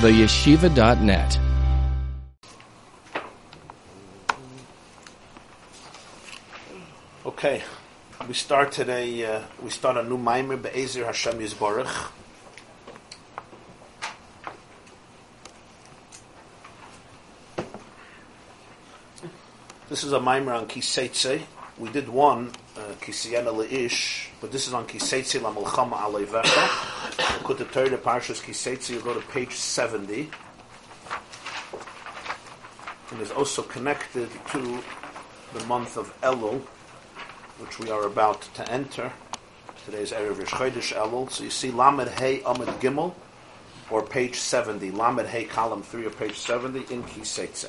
theyeshiva.net. Okay, we start today. Uh, we start a new mimer be'ezer Hashem Yisborach. This is a mimer on Kiseitze. We did one uh, Kisiyana Leish, but this is on Kiseitze La Mulchama Aleivecha. The third Parshas Kiseitze. You go to page seventy, and is also connected to the month of Elul which we are about to enter. Today's Erev Rosh Elul. So you see Lamed Hey Amid Gimel, or page 70. Lamed Hey column 3 or page 70 in Kiseitze.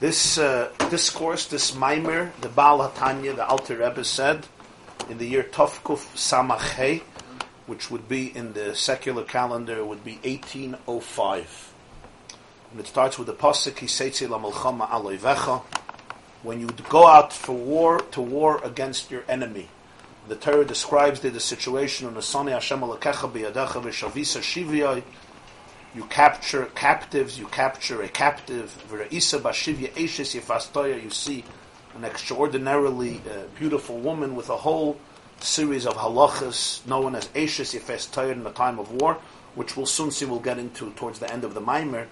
This uh, discourse, this mimer, the Baal Hatanya, the Alter Rebbe said in the year Tovkuf Samach which would be in the secular calendar, would be 1805. And it starts with the pasuk Hiseitzi la malchama aloivecha. When you go out for war, to war against your enemy. The Torah describes the, the situation on the Sani Hashem alakecha biyadecha v'shavisa shiviyai. You capture captives, you capture a captive. Eshes. You see an extraordinarily uh, beautiful woman with a whole series of halachas known as Ashes Yefes in the time of war, which we'll soon see we'll get into towards the end of the Maimer.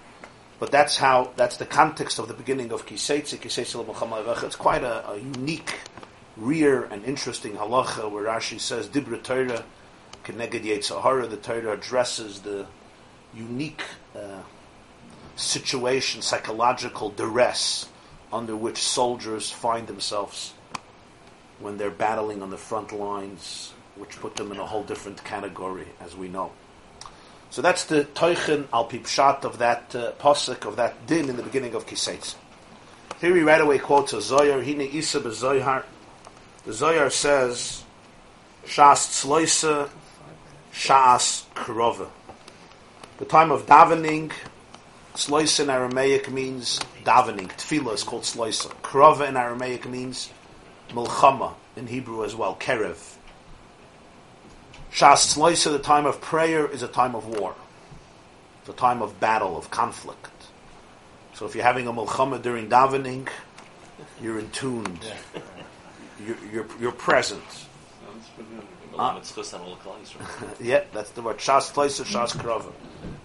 But that's how, that's the context of the beginning of Kiseitzi, Kiseitzi It's quite a, a, unique, rare, and interesting halacha where Rashi says, Dibra Torah, Keneged Yetzahara, the Torah addresses the unique uh, situation, psychological duress under which soldiers find themselves when they're battling on the front lines, which put them in a whole different category, as we know. So that's the toichen al pipshat of that uh, posuk of that din in the beginning of Kiseitz. Here he right away quotes a Zoyar, Hine Isa beZoyar. The Zoyar says, Shas tzloisa, Shas krova. The time of davening, tzloisa in Aramaic means davening. Tefillah is called tzloisa. Krova in Aramaic means Milchama in Hebrew as well, Kerev. Shas Tzloisa, the time of prayer, is a time of war. It's a time of battle, of conflict. So if you're having a Milchama during davening, you're in tuned. You're, you're, you're present. Uh, yeah, that's the word. Shas Tzloisa, Shas Krava.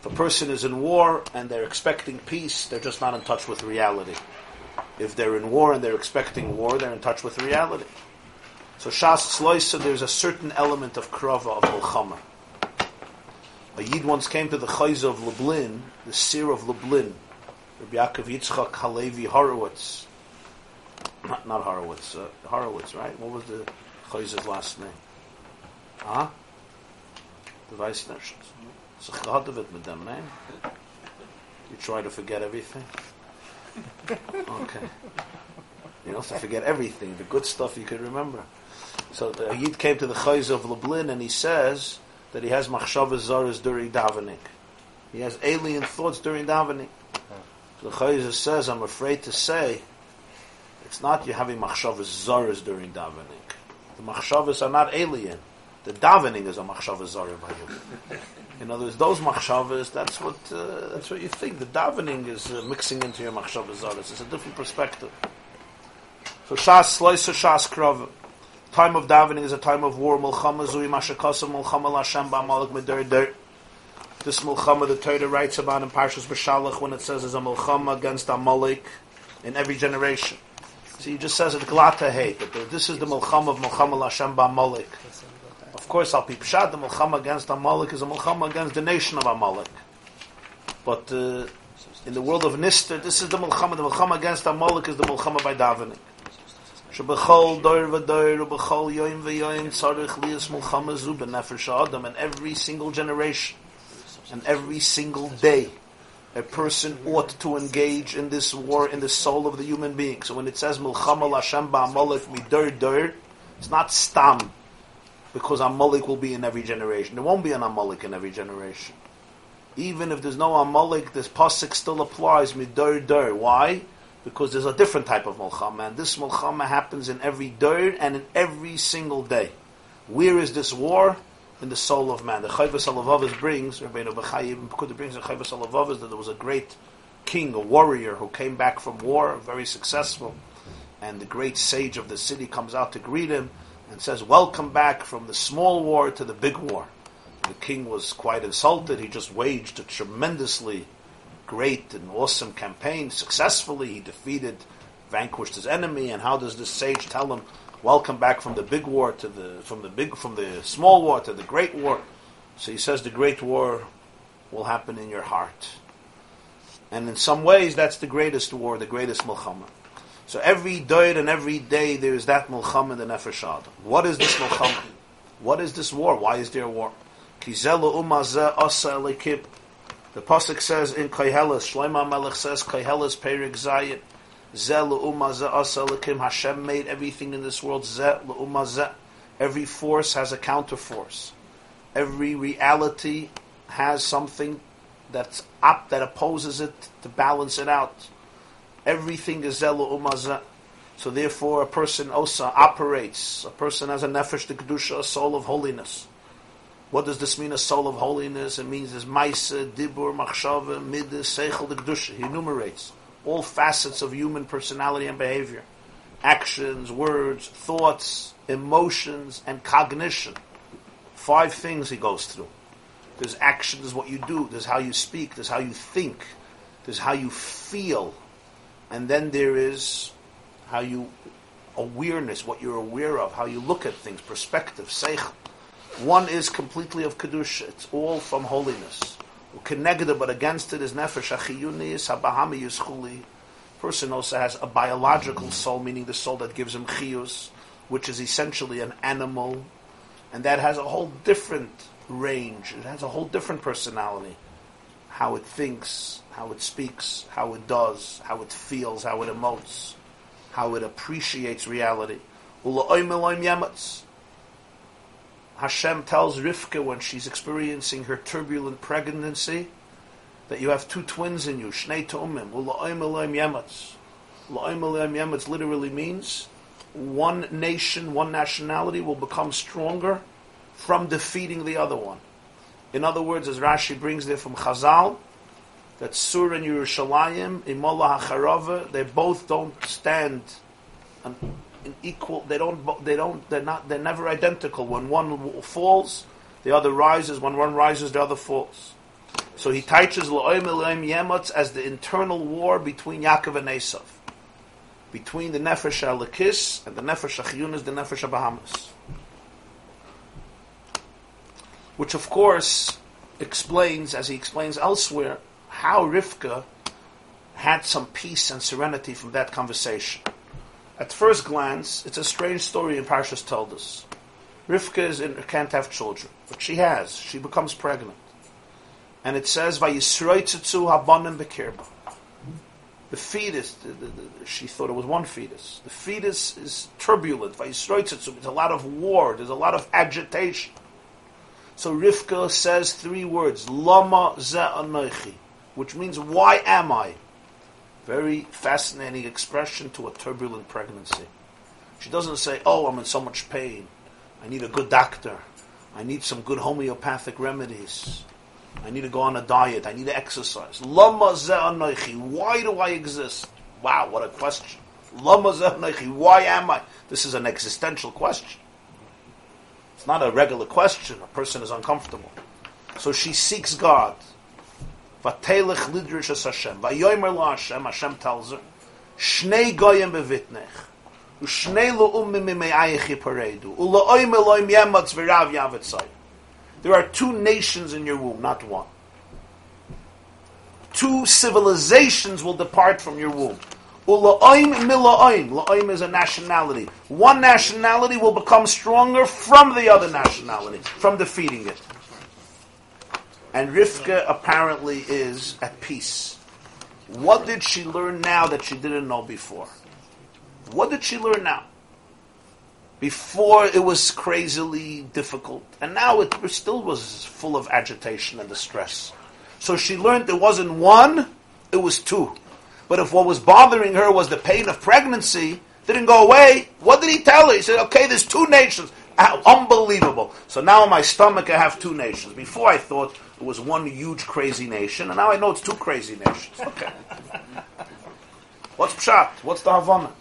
If a person is in war and they're expecting peace, they're just not in touch with reality. If they're in war and they're expecting war, they're in touch with reality. So Shas Tzloisa, there's a certain element of krava, of Mulchama. A Yid once came to the Chayza of Lublin, the Seer of Lublin, Rabbi Yaakov Yitzchak Halevi Horowitz. Not, not Horowitz, uh, Horowitz, right? What was the Chayza's last name? Huh? The Vice Nations. So with them, man. You try to forget everything. Okay. You also forget everything, the good stuff you could remember. So the Yid came to the Chayz of Lublin and he says that he has machshavas zaras during davening. He has alien thoughts during davening. So the Chayz says, I'm afraid to say, it's not you having machshavas zaras during davening. The machshavas are not alien. The davening is a machshavas zara by you. In other words, those machshavas, that's what uh, that's what you think. The davening is uh, mixing into your machshavas zaras. It's a different perspective. So shas slicer shas krav. Time of davening is a time of war. Mulchama zui mashakasa mulchama lashem ba'amalik medir dir. This mulchama the Torah writes about in Parshas B'Shalach when it says is a mulchama against Amalek in every generation. So he just says it glata hate that this is the mulchama of mulchama lashem ba'amalik. Of course, Al Pipshad, the Mulchama against Amalek is a Mulchama against the nation of Amalek. But uh, in the world of Nister, this is the Mulchama. The Mulchama against Amalek is the Mulchama by davening. Shebechol doir v'doir ubechol yoim v'yoim tzarich lias mulchama zu b'nefesh adam and every single generation and every single day a person ought to engage in this war in the soul of the human being. So when it says mulchama lashem ba'amalek midor doir, it's not stam because Amalek will be in every generation. There won't be an Amalek in every generation. Even if there's no Amalek, this pasuk still applies midor dur. Why? because there's a different type of Mulchama, and this Mulchama happens in every day and in every single day. Where is this war? In the soul of man. The Chayvas Alavavas brings, Rabbeinu Pekudah brings the Chayvas Alavavas that there was a great king, a warrior who came back from war, very successful, and the great sage of the city comes out to greet him and says, Welcome back from the small war to the big war. The king was quite insulted. He just waged a tremendously great and awesome campaign. Successfully, he defeated, vanquished his enemy. And how does this sage tell him, "Welcome back from the big war to the from the big from the small war to the great war"? So he says, "The great war will happen in your heart." And in some ways, that's the greatest war, the greatest milchama. So every day and every day there is that in the nefesh What is this milchama? What is this war? Why is there a war? The pasuk says in Koheles, Shlomo Melech says Koheles Perik Zayin, Hashem made everything in this world. Every force has a counterforce. Every reality has something that's up, that opposes it to balance it out. Everything is Ze le'uma ze. So therefore a person osa operates, a person has a nefesh de kedusha, a soul of holiness. What does this mean, a soul of holiness? It means there's Maisa, Dibur, Machshava, Midas, Seichel, the Kedusha. He enumerates all facets of human personality and behavior. Actions, words, thoughts, emotions, and cognition. Five things he goes through. There's action, there's what you do, there's how you speak, there's how you think, there's how you feel, and then there is how you awareness, what you're aware of, how you look at things, perspective, seichel. One is completely of kedusha; it's all from holiness. Connected, but against it is nefesh achiyunis habahami yischuli. Person also has a biological soul, meaning the soul that gives him chiyus, which is essentially an animal, and that has a whole different range. It has a whole different personality. How it thinks, how it speaks, how it does, how it feels, how it emotes, how it appreciates reality. Hashem tells Rivka when she's experiencing her turbulent pregnancy that you have two twins in you, Shnei Elohim Yemetz literally means one nation, one nationality will become stronger from defeating the other one. In other words, as Rashi brings there from Chazal, that Sur and Yerushalayim, Imola HaCharava, they both don't stand in equal. They don't. They don't. They're not. They're never identical. When one falls, the other rises. When one rises, the other falls. So he teaches Lo'im Elohim Yemotz as the internal war between Yaakov and Esav, between the Nefesh Alakis and the Nefesh Achiyunas, the Nefesh Bahamas, which of course explains, as he explains elsewhere, how Rivka had some peace and serenity from that conversation. At first glance, it's a strange story in Parshas Toldos. Rivka is in, can't have children, but she has. She becomes pregnant. And it says, habanim. The fetus, the, the, the, she thought it was one fetus. The fetus is turbulent. There's a lot of war, there's a lot of agitation. So Rivka says three words, Lama ze which means, why am I? Very fascinating expression to a turbulent pregnancy. She doesn't say, Oh, I'm in so much pain. I need a good doctor. I need some good homeopathic remedies. I need to go on a diet. I need to exercise. Lama Why do I exist? Wow, what a question. Lama Why am I? This is an existential question. It's not a regular question. A person is uncomfortable. So she seeks God. Vatelech lidrish es Hashem. Vayoymer lo Hashem, Hashem tells her, Shnei goyim bevitnech. Ushnei lo ummim mimeayich yiparedu. Ula oim eloim yematz v'rav yavetzai. There are two nations in your womb, not one. Two civilizations will depart from your womb. Ula'oim mila'oim. La'oim is a nationality. One nationality will become stronger from the other nationality, from defeating it. And Rivka apparently is at peace. What did she learn now that she didn't know before? What did she learn now? Before it was crazily difficult, and now it still was full of agitation and distress. So she learned it wasn't one, it was two. But if what was bothering her was the pain of pregnancy, didn't go away, what did he tell her? He said, okay, there's two nations. Ah, unbelievable. So now in my stomach I have two nations. Before I thought it was one huge crazy nation, and now I know it's two crazy nations. Okay. What's pshat? What's the Havana?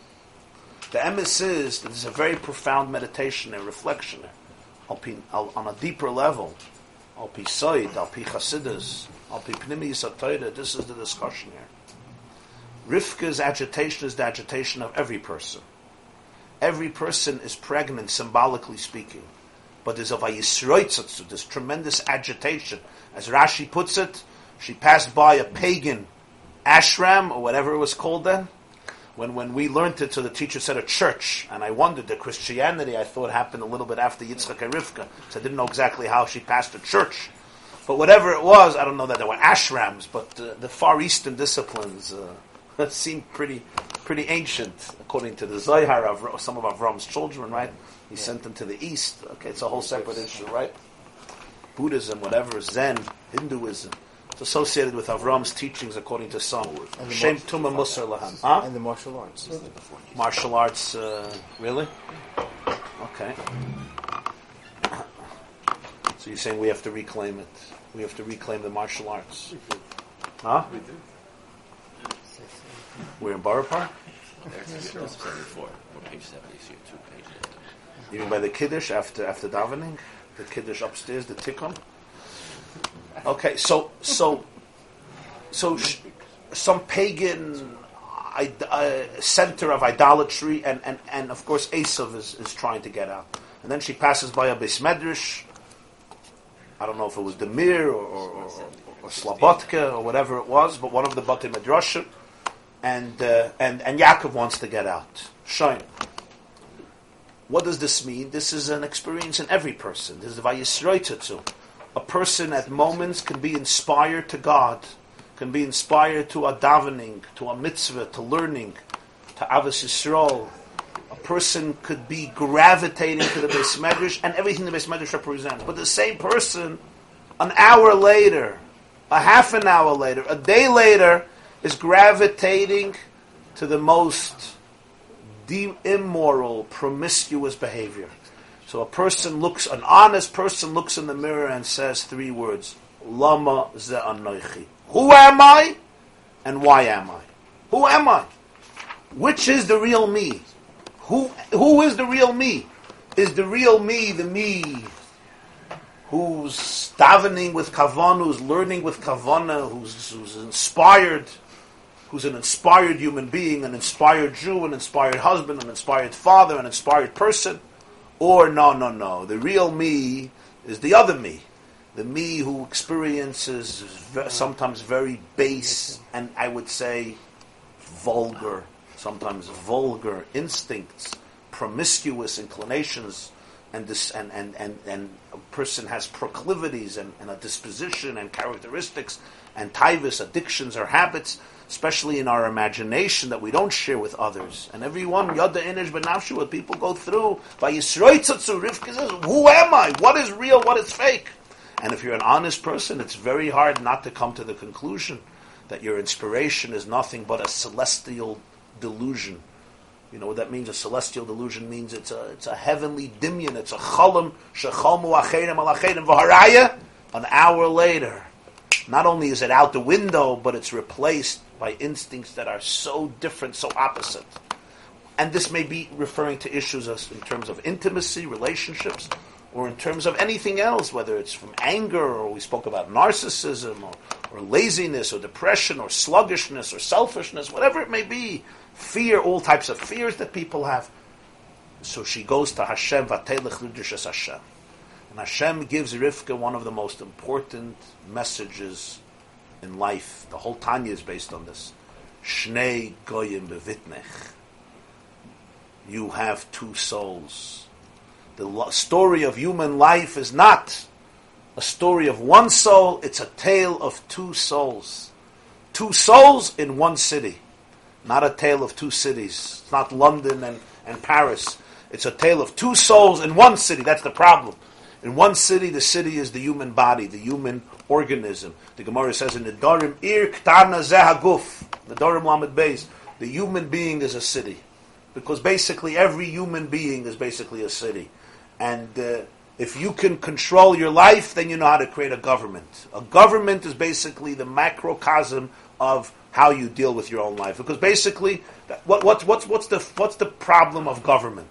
The emes is that there's a very profound meditation and reflection on a deeper level. Al pi Soid, al pi Chasidus, al pi Pnimi this is the discussion here. Rivka's agitation is the agitation of every person. Every person is pregnant, symbolically speaking. But there's a vayisroitzatsu, this tremendous agitation. As Rashi puts it, she passed by a pagan ashram, or whatever it was called then. When, when we learned it, so the teacher said a church, and I wondered, the Christianity I thought happened a little bit after Yitzchak and Rivka, so I didn't know exactly how she passed a church. But whatever it was, I don't know that there were ashrams, but uh, the Far Eastern disciplines uh, pretty pretty ancient, according to the Zohar of some of Avram's children, right? He yeah. sent them to the east. Okay, it's a whole separate issue, right? Buddhism, whatever, Zen, Hinduism. It's associated with Avram's teachings, according to some. Shem Tuma Musar Laham. Huh? And the martial arts. Martial arts, uh, really? Okay. So you're saying we have to reclaim it? We have to reclaim the martial arts? Huh? We do. We're in Borough Park? You mean by the Kiddush after after davening? The Kiddush upstairs, the Tikkun? Okay, so so so sh- some pagan uh, center of idolatry, and, and, and of course Esav is, is trying to get out. And then she passes by a Beis Medrash. I don't know if it was Demir or, or, or, or Slabotka or whatever it was, but one of the Bate Medrashim. And, uh, and, and Yaakov wants to get out. Shine. What does this mean? This is an experience in every person. This is the Vayisroitetzu a person at moments can be inspired to God, can be inspired to a davening, to a mitzvah, to learning, to Avos Yisrael. A person could be gravitating to the Beis Medrash and everything the Beis Medrash represents. But the same person, an hour later, a half an hour later, a day later, is gravitating to the most de- immoral, promiscuous behavior. So a person looks, an honest person looks in the mirror and says three words: Lama ze anoichi. Who am I, and why am I? Who am I? Which is the real me? Who who is the real me? Is the real me the me who's davening with kavana, who's learning with kavana, who's, who's inspired, who's an inspired human being, an inspired Jew, an inspired husband, an inspired father, an inspired person? Or no, no, no. The real me is the other me. The me who experiences sometimes very base and I would say vulgar, sometimes vulgar instincts, promiscuous inclinations, and this and, and, and, and a person has proclivities and, and a disposition and characteristics and tivus, addictions or habits especially in our imagination that we don't share with others. And everyone, Yada Inish Benafshu, what people go through, by Yisroitzatsu, Rivka says, Who am I? What is real? What is fake? And if you're an honest person, it's very hard not to come to the conclusion that your inspiration is nothing but a celestial delusion. You know what that means? A celestial delusion means it's a it's a heavenly dimion. It's a chalam shechomu acherim al v'haraya. An hour later, not only is it out the window, but it's replaced by instincts that are so different, so opposite. And this may be referring to issues in terms of intimacy, relationships, or in terms of anything else, whether it's from anger, or we spoke about narcissism, or, or laziness, or depression, or sluggishness, or selfishness, whatever it may be, fear, all types of fears that people have. So she goes to Hashem, Vatelech Hashem. And Hashem gives Rivka one of the most important messages in life. The whole Tanya is based on this. Shnei goyim bevitnech. You have two souls. The lo- story of human life is not a story of one soul, it's a tale of two souls. Two souls in one city. Not a tale of two cities. It's not London and, and Paris. It's a tale of two souls in one city. That's the problem. In one city, the city is the human body, the human organism. The Gemara says in Nedarim, Ir Ktana Zehaguf, Nedarim Lamed Beis, the human being is a city. Because basically every human being is basically a city. And uh, if you can control your life, then you know how to create a government. A government is basically the macrocosm of how you deal with your own life. Because basically, what, what's, what's, what's, the, what's the problem of government?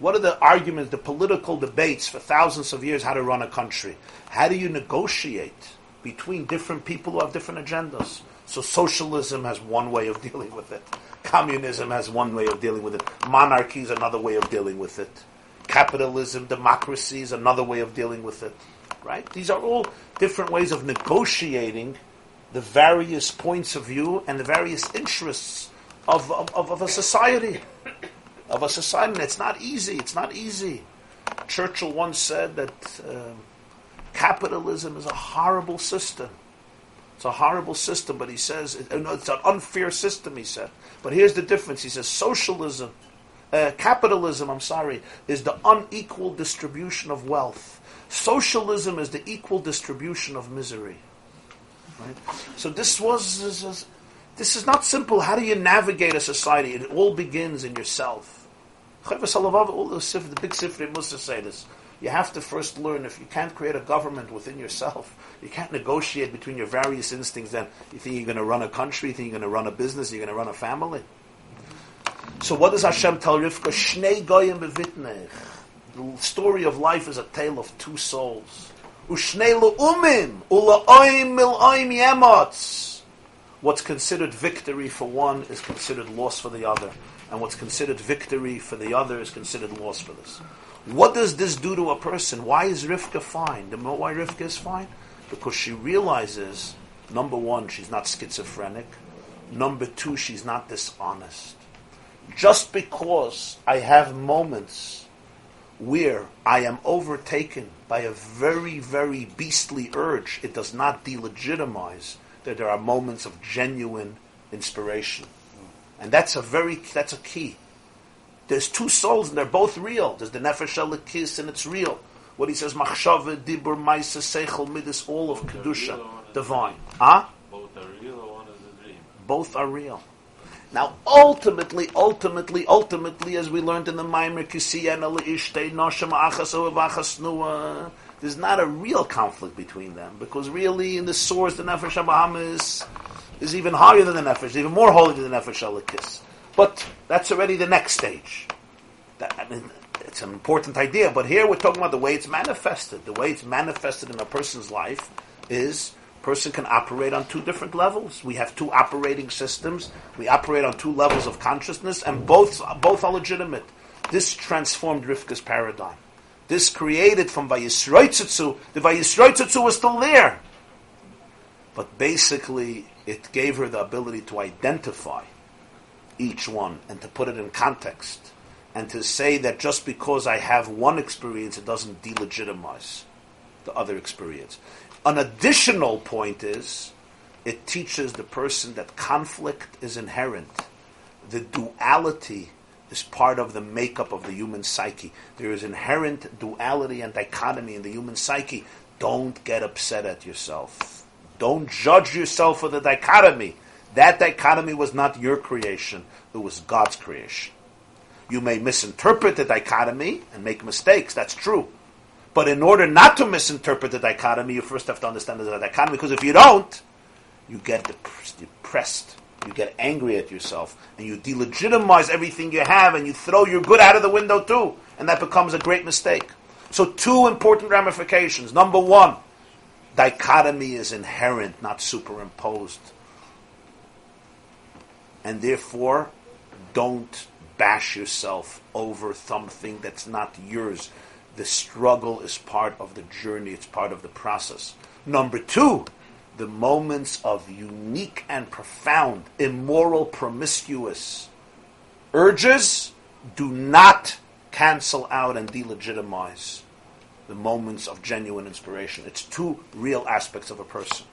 What are the arguments, the political debates for thousands of years how to run a country? How do you negotiate between different people who have different agendas? So socialism has one way of dealing with it. Communism has one way of dealing with it. Monarchy is another way of dealing with it. Capitalism, democracy is another way of dealing with it. Right? These are all different ways of negotiating the various points of view and the various interests of, of, of a society of a society. It's not easy. It's not easy. Churchill once said that um, capitalism is a horrible system. It's a horrible system, but he says it, it's an unfair system. He said, but here's the difference. He says socialism, uh, capitalism. I'm sorry, is the unequal distribution of wealth. Socialism is the equal distribution of misery. Right? So this was this is, this is not simple. How do you navigate a society? It all begins in yourself. All the, the big Sifri Musa say this. You have to first learn if you can't create a government within yourself, you can't negotiate between your various instincts. Then you think you're going to run a country, you think you're going to run a business, you're going to run a family. So what does Hashem tell Rivka? Shnei goyim bevitnech. The story of life is a tale of two souls. Ushnei le'umim ula'oim mil'oim yemots. What's considered victory for one is considered loss for the other and what's considered victory for the other is considered loss for this. What does this do to a person? Why is Rivka fine? Do why Rivka is fine? Because she realizes, number one, she's not schizophrenic. Number two, she's not dishonest. Just because I have moments where I am overtaken by a very, very beastly urge, it does not delegitimize that there are moments of genuine inspiration. And that's a very that's a key. There's two souls and they're both real. There's the nefesh kiss and it's real. What he says, machshava, dibur, maisa, seichel, midas, all of kedusha, divine. Huh? Both are real or one is a dream? Both are real. Now, ultimately, ultimately, ultimately, as we learned in the Maimer, Kisiyana le'ishtei nosham achas there's not a real conflict between them, because really, in the source, the Nefesh Abahamis is even higher than the nefesh, even more holy than the nefesh alikis. But that's already the next stage. That, I mean, it's an important idea, but here we're talking about the way it's manifested. The way it's manifested in a person's life is person can operate on two different levels. We have two operating systems. We operate on two levels of consciousness, and both both are legitimate. This transformed Rivka's paradigm. This created from Vayisroitzitzu. The Vayisroitzitzu was still there, but basically it gave her the ability to identify each one and to put it in context and to say that just because I have one experience, it doesn't delegitimize the other experience. An additional point is it teaches the person that conflict is inherent. The duality is part of the makeup of the human psyche. There is inherent duality and dichotomy in the human psyche. Don't get upset at yourself don't judge yourself for the dichotomy. That dichotomy was not your creation, it was God's creation. You may misinterpret the dichotomy and make mistakes, that's true. But in order not to misinterpret the dichotomy, you first have to understand the dichotomy, because if you don't, you get depressed, you get angry at yourself, and you delegitimize everything you have, and you throw your good out of the window too, and that becomes a great mistake. So, two important ramifications. Number one, dichotomy is inherent, not superimposed. And therefore, don't bash yourself over something that's not yours. The struggle is part of the journey, it's part of the process. Number two, the moments of unique and profound, immoral, promiscuous urges do not cancel out and delegitimize the moments of genuine inspiration. It's two real aspects of a person.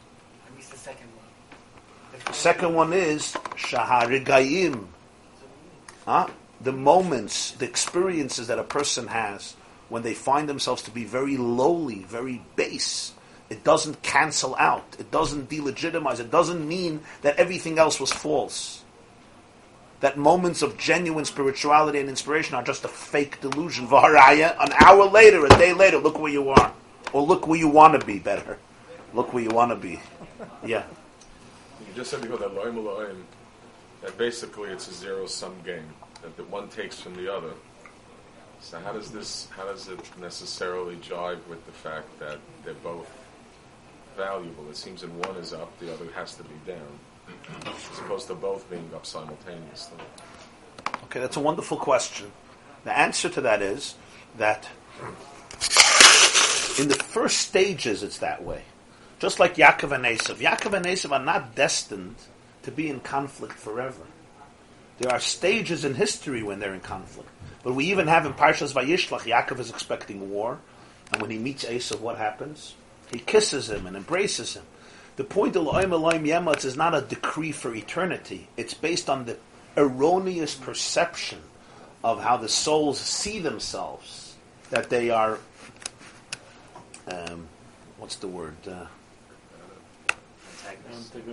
What's the second one? The second one is shaharigayim. Huh? The moments, the experiences that a person has when they find themselves to be very lowly, very base, it doesn't cancel out. It doesn't delegitimize. It doesn't mean that everything else was false. That moments of genuine spirituality and inspiration are just a fake delusion. Vaharaya, an hour later, a day later, look where you are. Or look where you want to be better. Look where you want to be. Yeah. You just said before that loim that basically it's a zero sum game that the one takes from the other. So how does this? How does it necessarily jive with the fact that they're both valuable? It seems that one is up, the other has to be down, as opposed to both being up simultaneously. Okay, that's a wonderful question. The answer to that is that in the first stages it's that way. Just like Yaakov and Esav. Yaakov and Esav are not destined to be in conflict forever. There are stages in history when they're in conflict. But we even have in Parshas Vayishlach, Yaakov is expecting war, and when he meets Esav, what happens? He kisses him and embraces him. The point of Lo'im Elohim Yematz is not a decree for eternity. It's based on the erroneous perception of how the souls see themselves, that they are, um, what's the word? Uh,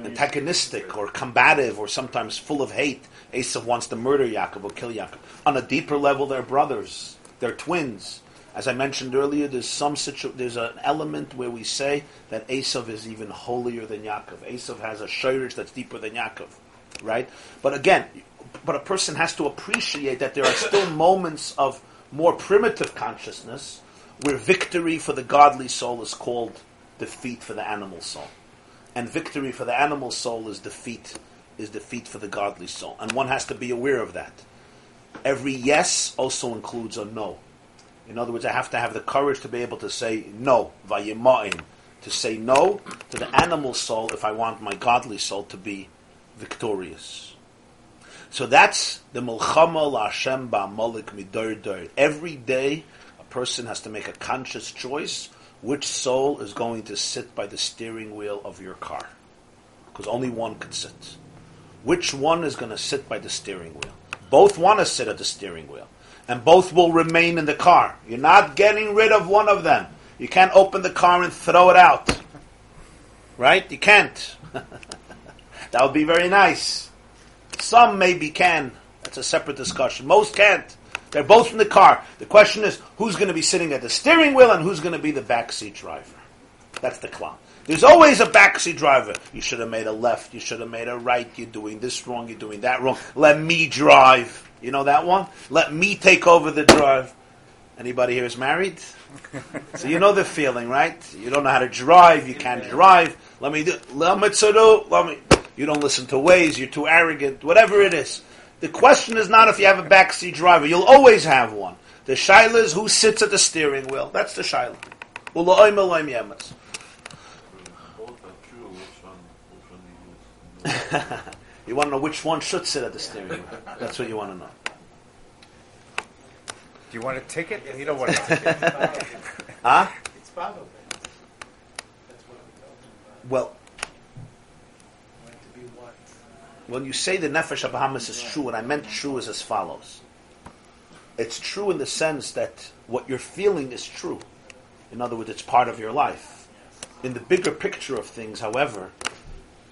antagonistic or combative or sometimes full of hate. Esav wants to murder Yaakov or kill Yaakov. On a deeper level, they're brothers. They're twins. As I mentioned earlier, there's some situ- there's an element where we say that Esav is even holier than Yaakov. Esav has a shirish that's deeper than Yaakov, right? But again, but a person has to appreciate that there are still moments of more primitive consciousness where victory for the godly soul is called defeat for the animal soul and victory for the animal soul is defeat is defeat for the godly soul and one has to be aware of that every yes also includes a no in other words i have to have the courage to be able to say no vayima'im to say no to the animal soul if i want my godly soul to be victorious so that's the milchama la'ashem ba'amolik midor every day a person has to make a conscious choice which soul is going to sit by the steering wheel of your car? Because only one can sit. Which one is going to sit by the steering wheel? Both want to sit at the steering wheel. And both will remain in the car. You're not getting rid of one of them. You can't open the car and throw it out. Right? You can't. that would be very nice. Some maybe can. That's a separate discussion. Most can't. They're both in the car. The question is, who's going to be sitting at the steering wheel and who's going to be the backseat driver? That's the clown. There's always a backseat driver. You should have made a left. You should have made a right. You're doing this wrong. You're doing that wrong. Let me drive. You know that one? Let me take over the drive. Anybody here is married? so you know the feeling, right? You don't know how to drive. You can't drive. Let me do. Let me Let me. You don't listen to ways. You're too arrogant. Whatever it is. The question is not if you have a backseat driver. You'll always have one. The shaila is who sits at the steering wheel. That's the shaila. you want to know which one should sit at the steering wheel. That's what you want to know. Do you want a ticket? You don't want a ticket. huh? It's probably. Well, when you say the Nefesh Abahamis is true, what I meant true is as follows. It's true in the sense that what you're feeling is true. In other words, it's part of your life. In the bigger picture of things, however,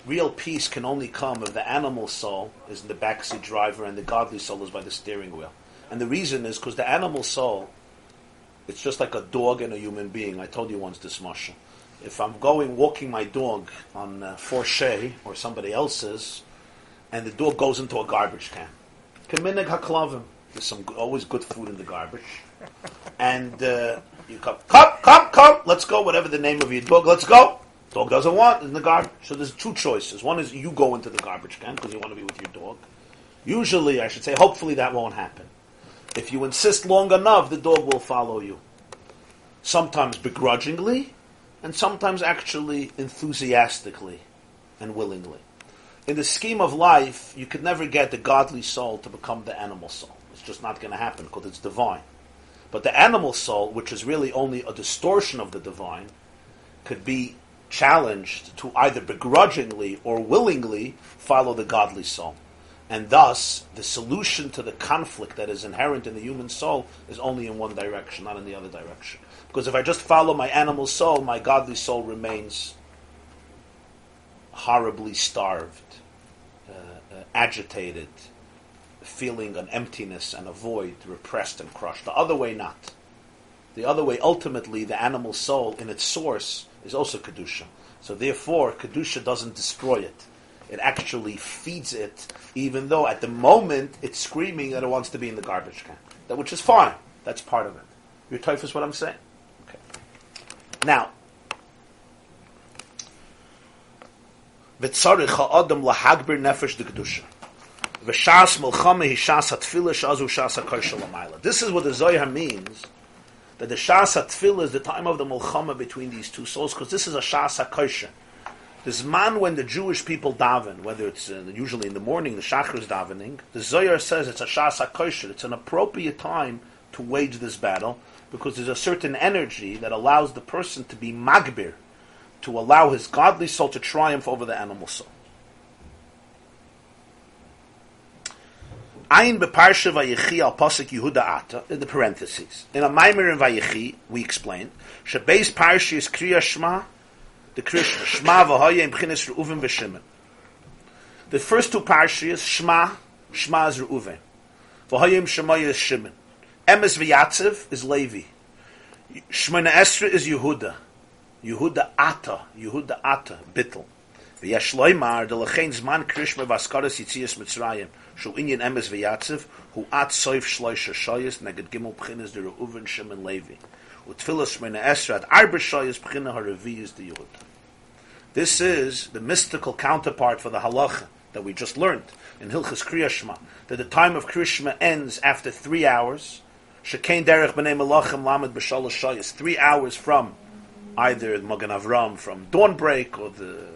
real peace can only come if the animal soul is in the backseat driver and the godly soul is by the steering wheel. And the reason is because the animal soul, it's just like a dog and a human being. I told you once this, Marsha. If I'm going walking my dog on uh, Forshay or somebody else's, and the dog goes into a garbage can. There's some always good food in the garbage, and uh, you come, come, come, come. Let's go. Whatever the name of your dog, let's go. Dog doesn't want in the garbage. So there's two choices. One is you go into the garbage can because you want to be with your dog. Usually, I should say, hopefully that won't happen. If you insist long enough, the dog will follow you. Sometimes begrudgingly, and sometimes actually enthusiastically and willingly in the scheme of life, you could never get the godly soul to become the animal soul. It's just not going to happen because it's divine. But the animal soul, which is really only a distortion of the divine, could be challenged to either begrudgingly or willingly follow the godly soul. And thus, the solution to the conflict that is inherent in the human soul is only in one direction, not in the other direction. Because if I just follow my animal soul, my godly soul remains horribly starved, uh, uh, agitated, feeling an emptiness and a void, repressed and crushed. The other way, not. The other way, ultimately, the animal soul in its source is also Kedusha. So therefore, Kedusha doesn't destroy it. It actually feeds it, even though at the moment it's screaming that it wants to be in the garbage can. That, which is fine. That's part of it. Your type is what I'm saying. Okay. Now, lahagber nefesh. V'shas. This is what the Zohar means, that the shas hatfila is the time of the milchama between these two souls, because this is a shas ha'kosher. This man when the Jewish people daven, whether it's uh, usually in the morning, the shachar is davening, the Zohar says it's a shas ha'kosher. It's an appropriate time to wage this battle, because there's a certain energy that allows the person to be magbir, to allow his godly soul to triumph over the animal soul. Ein beparsha vayechi al pasuk Yehuda Ata in the parentheses. In a Maimer in Vayechi, we explain shebeis parsha is kriya shma, the kriya shma v'hoye im chinis Reuven v'Shimon. The first two parshas shma shma is Reuven, v'hoye shemaya is Shimon. Emes v'yatzev is Levi. Shmona Esra is Yehuda. Yehuda Ata, Yehuda Ata, Bittel. V'yesh loymar, the lechein zman krishma v'askaras yitzias Mitzrayim, shul inyan emes v'yatziv, hu at soif shloisha neged gimel Reuven Shimon Levi. Arba pchina. This is the mystical counterpart for the halacha that we just learned in Hilchas Kriyashma, that the time of Kriyashma ends after three hours, Shekain derech b'nei melachim lamed b'shalosh shoyes, three hours from either the Magen Avram from dawnbreak or the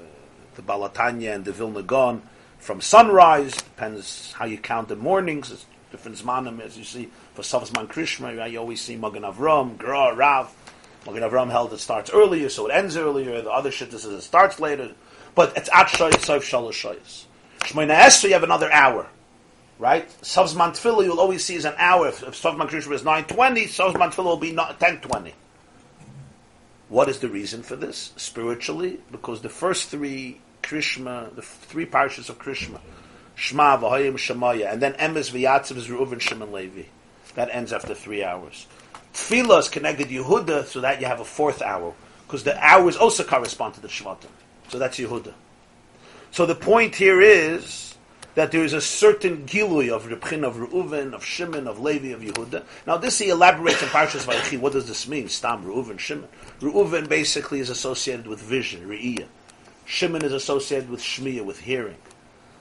the Baal Hatanya and the Vilna Gaon from sunrise. Depends how you count the mornings. It's different zmanim as you see for Savzman Krishma. You always see Magen Avram, Gra, Rav. Magen Avram held it starts earlier, so it ends earlier. The other shit is it starts later. But it's at Shoyes, Sof Shalosh Shoyes. Shmoyna Esra, you have another hour. Right? Savzman Tfilah, you'll always see is an hour. If, if Savzman Krishma is 9.20, Savzman Tfilah will be 10.20. What is the reason for this? Spiritually, because the first three Krishma, the three parshas of Krishma, Shema, V'hoyim, Shemaya, and then Emes, V'yatziv, is Reuven, Shimon, Levi. That ends after three hours. Tfilah is connected Yehuda, so that you have a fourth hour, because the hours also correspond to the Shvatim. So that's Yehuda. So the point here is that there is a certain gilui of Rebchin, of Reuven, of Shimon, of Levi, of Yehuda. Now this he elaborates in Parshas Vayechi. What does this mean? Stam, Reuven, Shimon. Reuven basically is associated with vision, Re'iyah. Shimon is associated with Shmiyah, with hearing.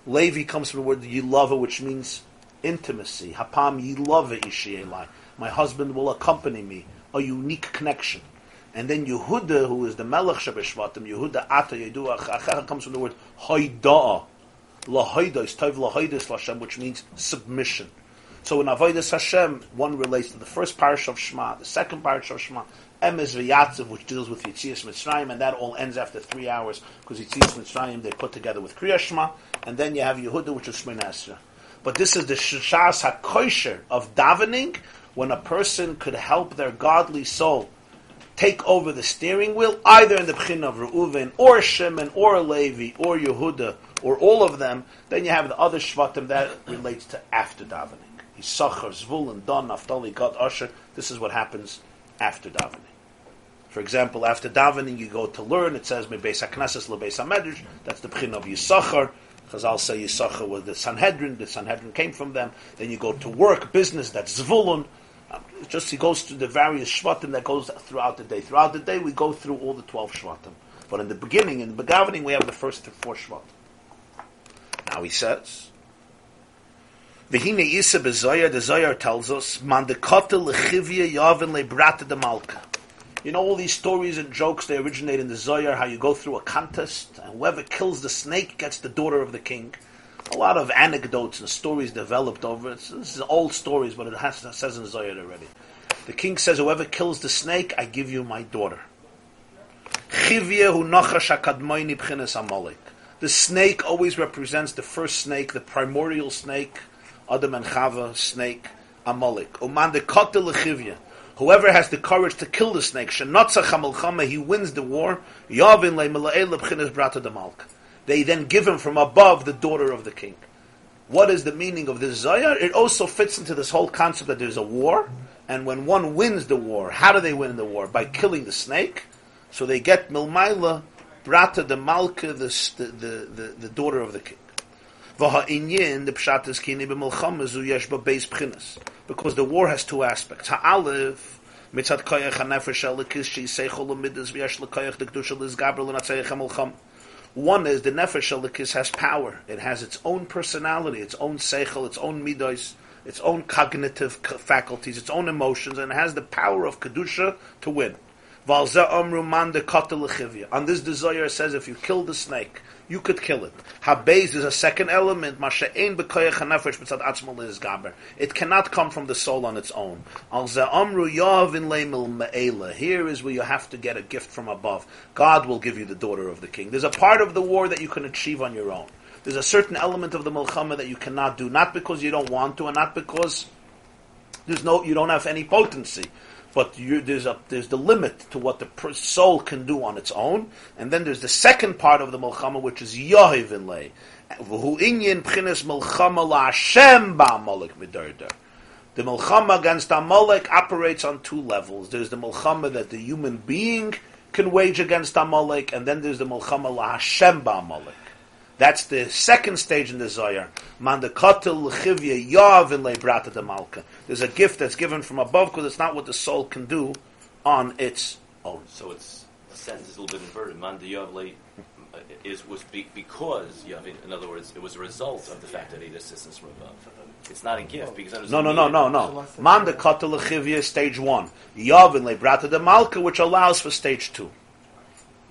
Levi comes from the word Yilava, which means intimacy. Hapam Yilava Ishielai. My husband will accompany me. A unique connection. And then Yehuda, who is the Melech Shabashvatim, Yehuda Ata Yeduach, comes from the word Hoida'ah. is Tov Lahoidos Hashem, which means submission. So in Avodas Hashem, one relates to the first parish of Shema, the second parish of Shema, Emes V'Yatziv, which deals with Yitzias Mitzrayim, and that all ends after three hours, because Yitzias Mitzrayim they put together with Kriya Shema, and then you have Yehuda, which is Shemina Esra. But this is the Shashas HaKosher of davening, when a person could help their godly soul take over the steering wheel, either in the Bchin of Reuven, or Shimon, or Levi, or Yehuda, or all of them, then you have the other Shvatim that relates to after davening. Yisachar, Zvulun, Dan, Naphtali, Gad, Asher. This is what happens after davening. For example, after davening, you go to learn. It says Mebeis Haknesses Lebeis Hamedrash. That's the Bchin of Yisachar. Chazal say Yisachar was the Sanhedrin. The Sanhedrin came from them. Then you go to work, business. That's Zvulun. Um, just he goes through the various Shvatim that goes throughout the day. Throughout the day, we go through all the twelve Shvatim. But in the beginning, in the begavening, we have the first four Shvatim. Now he says, V'hine Yisa b'Zoyar, the Zoyar tells us, Man dekota lechivya yavin lebrata de malka. You know all these stories and jokes, they originate in the Zoyar, how you go through a contest, and whoever kills the snake gets the daughter of the king. A lot of anecdotes and stories developed over it. This is old stories, but it has, it says in the Zoyar already. The king says, whoever kills the snake, I give you my daughter. The snake always represents the first snake, the primordial snake, Adam and Chava snake, Amalek. Uman de kotel lechivya. Whoever has the courage to kill the snake, shenotza chamalchama, he wins the war. Yavin le b'chinas brata demalk. They then give him from above the daughter of the king. What is the meaning of this zayar? It also fits into this whole concept that there's a war, and when one wins the war, how do they win the war? By killing the snake. So they get milmaila brata demalka, the, the, the, the daughter of the king. V'ha'inyin, the pshat is kini yesh b'beis b'chinas. Because the war has two aspects. Ha'alef, mitzat koyach ha'nefesh v'yesh l'koyach l'natzayach. One is the nefesh elikis has power. It has its own personality, its own seichel, its own midos, its own cognitive faculties, its own emotions, and it has the power of kedusha to win. On this desire says if you kill the snake, you could kill it. Habez is a second element. It cannot come from the soul on its own. Here is where you have to get a gift from above. God will give you the daughter of the king. There's a part of the war that you can achieve on your own. There's a certain element of the milchama that you cannot do, not because you don't want to, and not because there's no, you don't have any potency but you, there's a there's the limit to what the soul can do on its own, and then there's the second part of the milchama, which is yahiv in v'hu inyan p'chines milchama la'ashem ba'amalek midarder. The milchama against Amalek operates on two levels. There's the milchama that the human being can wage against Amalek, and then there's the milchama la'ashem ba'amalek. That's the second stage in the Zohar. Mandakatil l'chivya yav in lebrata de malka. There's a gift that's given from above because it's not what the soul can do on its own. So it's the sentence is a little bit inverted. Mandayav le uh, is was be, because yav. In other words, it was a result of the fact that he had assistance from above. It's not a gift because no, no, no, no, no. Mandakatil l'chivya stage one. Yav in lebrata de malka, which allows for stage two.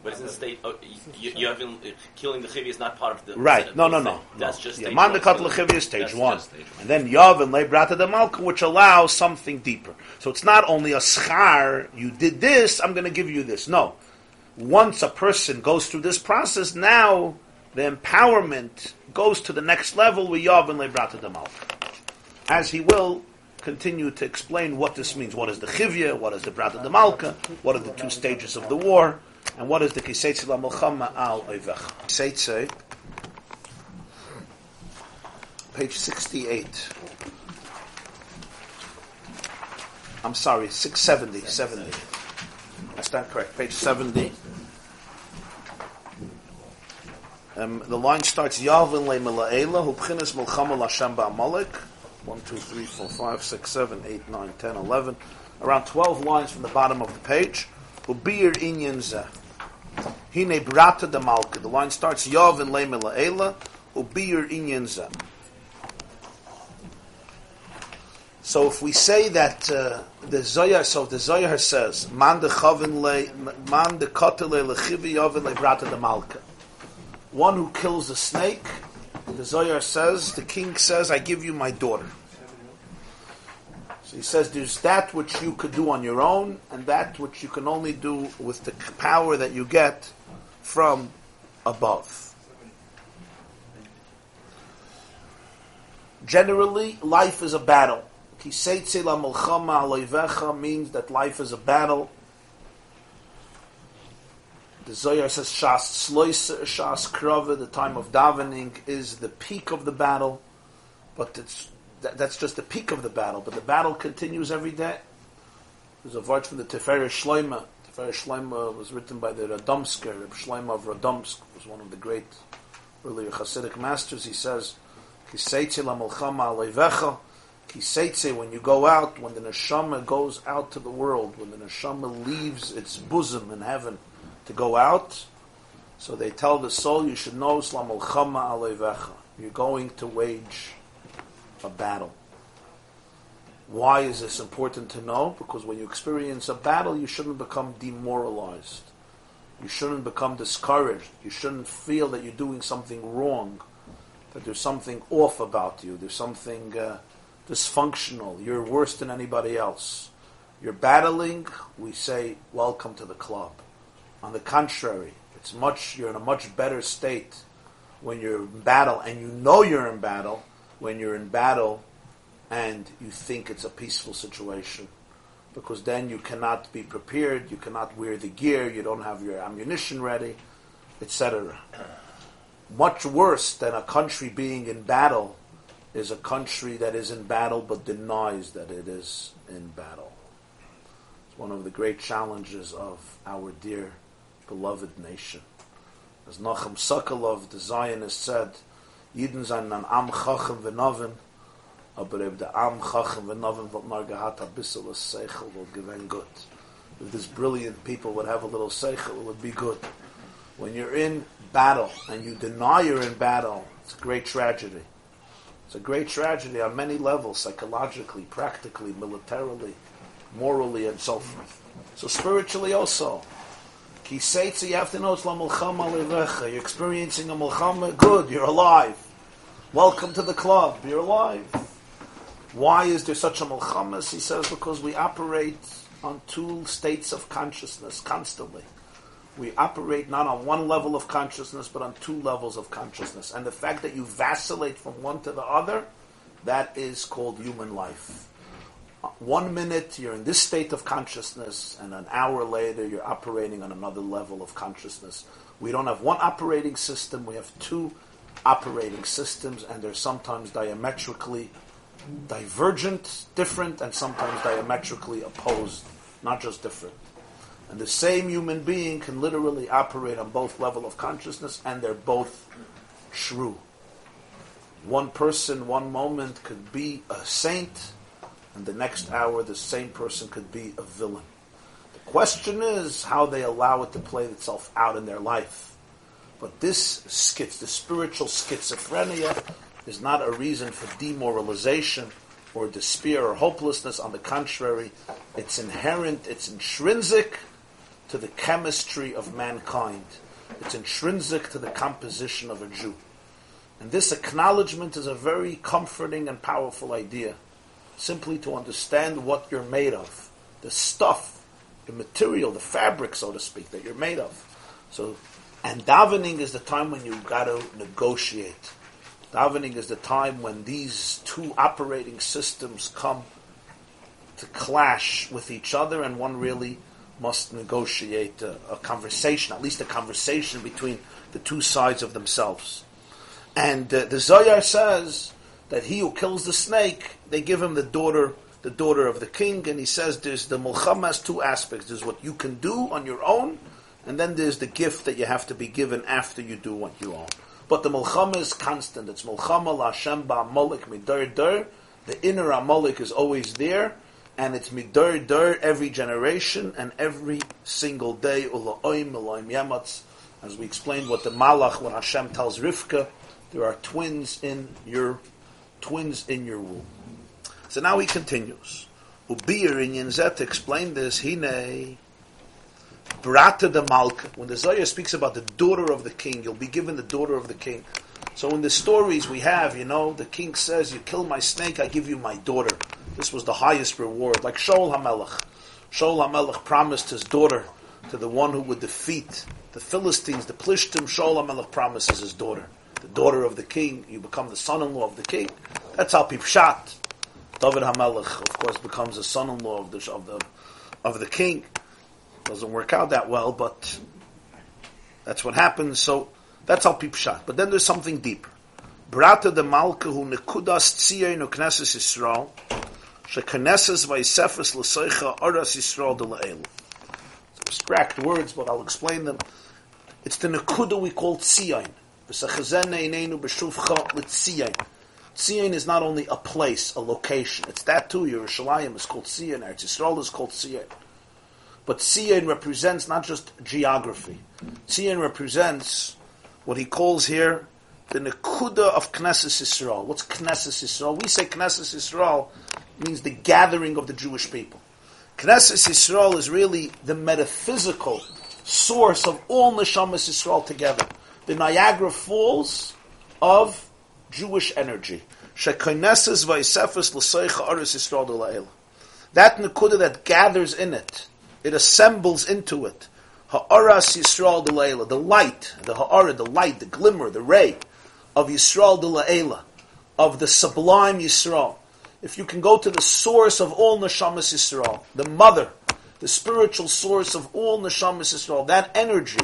But isn't state oh, you, you have been, killing the chivi is not part of the right? No, no, no. That's just yeah. Mandakat lechivi is stage one, stage one, and then yav and lebrata de malka, which allows something deeper. So it's not only a schar. You did this, I'm going to give you this. No, once a person goes through this process, now the empowerment goes to the next level with yav and lebrata de malka, as he will continue to explain what this means. What is the chivya? What is the brata de malka? What are the two stages of the war? And what is the Kiseitze la Melchama al Oivech? Kiseitze, page 68. I'm sorry, 670, 70. I stand correct, page 70. Um, the line starts Yalvin le Mela'ela, hu b'chinas Melchama Lashem Ba'amalek. 1, 2, 3, 4, 5, 6, 7, 8, 9, 10, 11. Around 12 lines from the bottom of the page. Ubir inyan zeh. Hine brata de malka. The line starts Yov and Leme La'ela, Ubir inyan zeh. So if we say that uh, the Zoyar, so the Zoyar says, Man de le, man de kotele lechivi yovin le brata de malka. One who kills a snake, the Zoyar says, the king says, I give you my daughter. So he says there's that which you could do on your own, and that which you can only do with the power that you get from above. Generally, life is a battle. means that life is a battle. The Zohar says Shas Sloisa, Shas Krava, the time of davening, is the peak of the battle, but it's that, that's just the peak of the battle, but the battle continues every day. There's a verse from the Tiferes Shloima. Tiferes Shloima was written by the Radomsker. Reb Shloima of Radomsk was one of the great earlier Hasidic masters. He says, Kiseitze la melchama aleivecha. Kiseitze, when you go out, when the neshama goes out to the world, when the neshama leaves its bosom in heaven to go out, so they tell the soul, you should know, Slam melchama aleivecha. You're going to wage a battle. Why is this important to know? Because when you experience a battle, you shouldn't become demoralized. You shouldn't become discouraged. You shouldn't feel that you're doing something wrong, that there's something off about you, there's something uh, dysfunctional, you're worse than anybody else. You're battling, we say, welcome to the club. On the contrary, it's much, you're in a much better state when you're in battle and you know you're in battle, when you're in battle and you think it's a peaceful situation. Because then you cannot be prepared, you cannot wear the gear, you don't have your ammunition ready, etc. Much worse than a country being in battle is a country that is in battle but denies that it is in battle. It's one of the great challenges of our dear, beloved nation. As Nachum Sokolov, the Zionist, said, Yidden zijn an am chachem v'novin, aber if the am chachem v'novin wat mar gehat a bissel a seichel will gewen good. If these brilliant people would have a little seichel, it would be good. When you're in battle and you deny you're in battle, it's a great tragedy. It's a great tragedy on many levels, psychologically, practically, militarily, morally, and so forth. So spiritually also. Kiseitzi, you have to know it's la mulchama levecha. You're experiencing a mulchama, good, you're alive. Welcome to the club, you're alive. Why is there such a mulchamas? He says because we operate on two states of consciousness constantly. We operate not on one level of consciousness, but on two levels of consciousness. And the fact that you vacillate from one to the other, that is called human life. One minute you're in this state of consciousness, and an hour later you're operating on another level of consciousness. We don't have one operating system, we have two operating systems, and they're sometimes diametrically divergent, different, and sometimes diametrically opposed, not just different. And the same human being can literally operate on both level of consciousness, and they're both true. One person, one moment could be a saint, and the next hour the same person could be a villain. The question is how they allow it to play itself out in their life. But this schiz, the spiritual schizophrenia, is not a reason for demoralization or despair or hopelessness. On the contrary, it's inherent, it's intrinsic to the chemistry of mankind. It's intrinsic to the composition of a Jew. And this acknowledgement is a very comforting and powerful idea. Simply to understand what you're made of, the stuff, the material, the fabric, so to speak, that you're made of. So, and davening is the time when you've got to negotiate. Davening is the time when these two operating systems come to clash with each other, and one really must negotiate a, a conversation, at least a conversation between the two sides of themselves. And uh, the Zoyar says that he who kills the snake, they give him the daughter, the daughter of the king, and he says there's the mulchama has two aspects. There's what you can do on your own, and then there's the gift that you have to be given after you do what you own. But the mulchama is constant. It's mulchama la Hashem ba'amolik midar dar. The inner amolik is always there, and it's midar dar every generation and every single day. Ula'oim, ula'oim yamatz. As we explained what the malach, when Hashem tells Rivka, there are twins in your twins in your womb. So now he continues. Ubir in Yenzet to explain this, Hine Brata de Malka. When the Zohar speaks about the daughter of the king, you'll be given the daughter of the king. So in the stories we have, you know, the king says, You kill my snake, I give you my daughter. This was the highest reward. Like Shaul HaMelech. Shaul HaMelech promised his daughter to the one who would defeat the Philistines, the Plishtim. Shaul HaMelech promises his daughter. The daughter of the king, you become the son-in-law of the king. That's how Pipshat. David HaMelech, of course, becomes a son-in-law of the, of the, of the king. Doesn't work out that well, but that's what happens. So that's how Pipshat. But then there's something deeper. Brata de Malka hu nekudas tziyin ukneses Yisrael shekneses vaisefes l'soicha oras Yisrael de la'el. Abstract words, but I'll explain them. It's the nekuda we call tziyin. Tziyin is not only a place, a location. It's that too. Yerushalayim is called Tziyin. Eretz Yisrael is called Tziyin. But Tziyin represents not just geography. Tziyin represents what he calls here the Nekuda of Knesset Yisrael. What's Knesset Yisrael? We say Knesset Yisrael means the gathering of the Jewish people. Knesset Yisrael is really the metaphysical source of all Neshamas Yisrael together the Niagara Falls of Jewish energy. That Nakuda that gathers in it, it assembles into it. Ha'aras Yisrael the light, the ha'ara, the light, the glimmer, the ray. of Yisrael de La'ela, of the sublime Yisrael. If you can go to the source of all Neshamas Yisrael, the mother, the spiritual source of all Neshamas Yisrael, that energy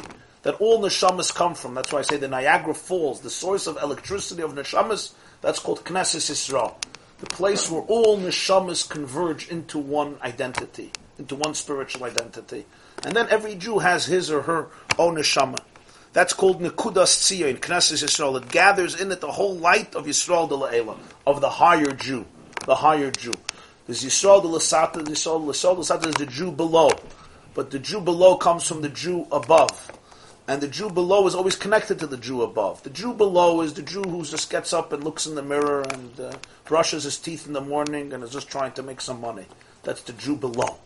that all Neshamas come from, that's why I say the Niagara Falls, the source of electricity of Neshamas, that's called Knesset Yisrael. The place where all Neshamas converge into one identity, into one spiritual identity. And then every Jew has his or her own Neshama. That's called Nekudas in Knesset Yisrael. It gathers in it the whole light of Yisrael de La'ela, of the higher Jew, the higher Jew. There's Yisrael de Lasata, Yisrael de Lasata is the Jew below. But the Jew below comes from the Jew above. And the Jew below is always connected to the Jew above. The Jew below is the Jew who just gets up and looks in the mirror and uh, brushes his teeth in the morning and is just trying to make some money. That's the Jew below.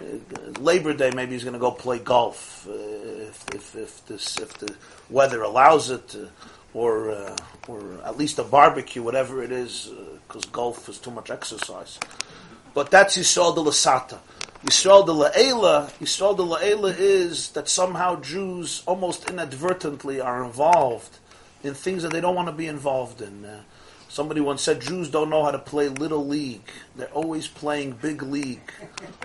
Uh, Labor Day, maybe he's going to go play golf uh, if, if, if, this, if the weather allows it, uh, or uh, or at least a barbecue, whatever it is, because golf is too much exercise. But that's de Lasata. Yisrael de La'ela, Yisrael de La'ela is that somehow Jews almost inadvertently are involved in things that they don't want to be involved in. Uh, somebody once said Jews don't know how to play little league. They're always playing big league.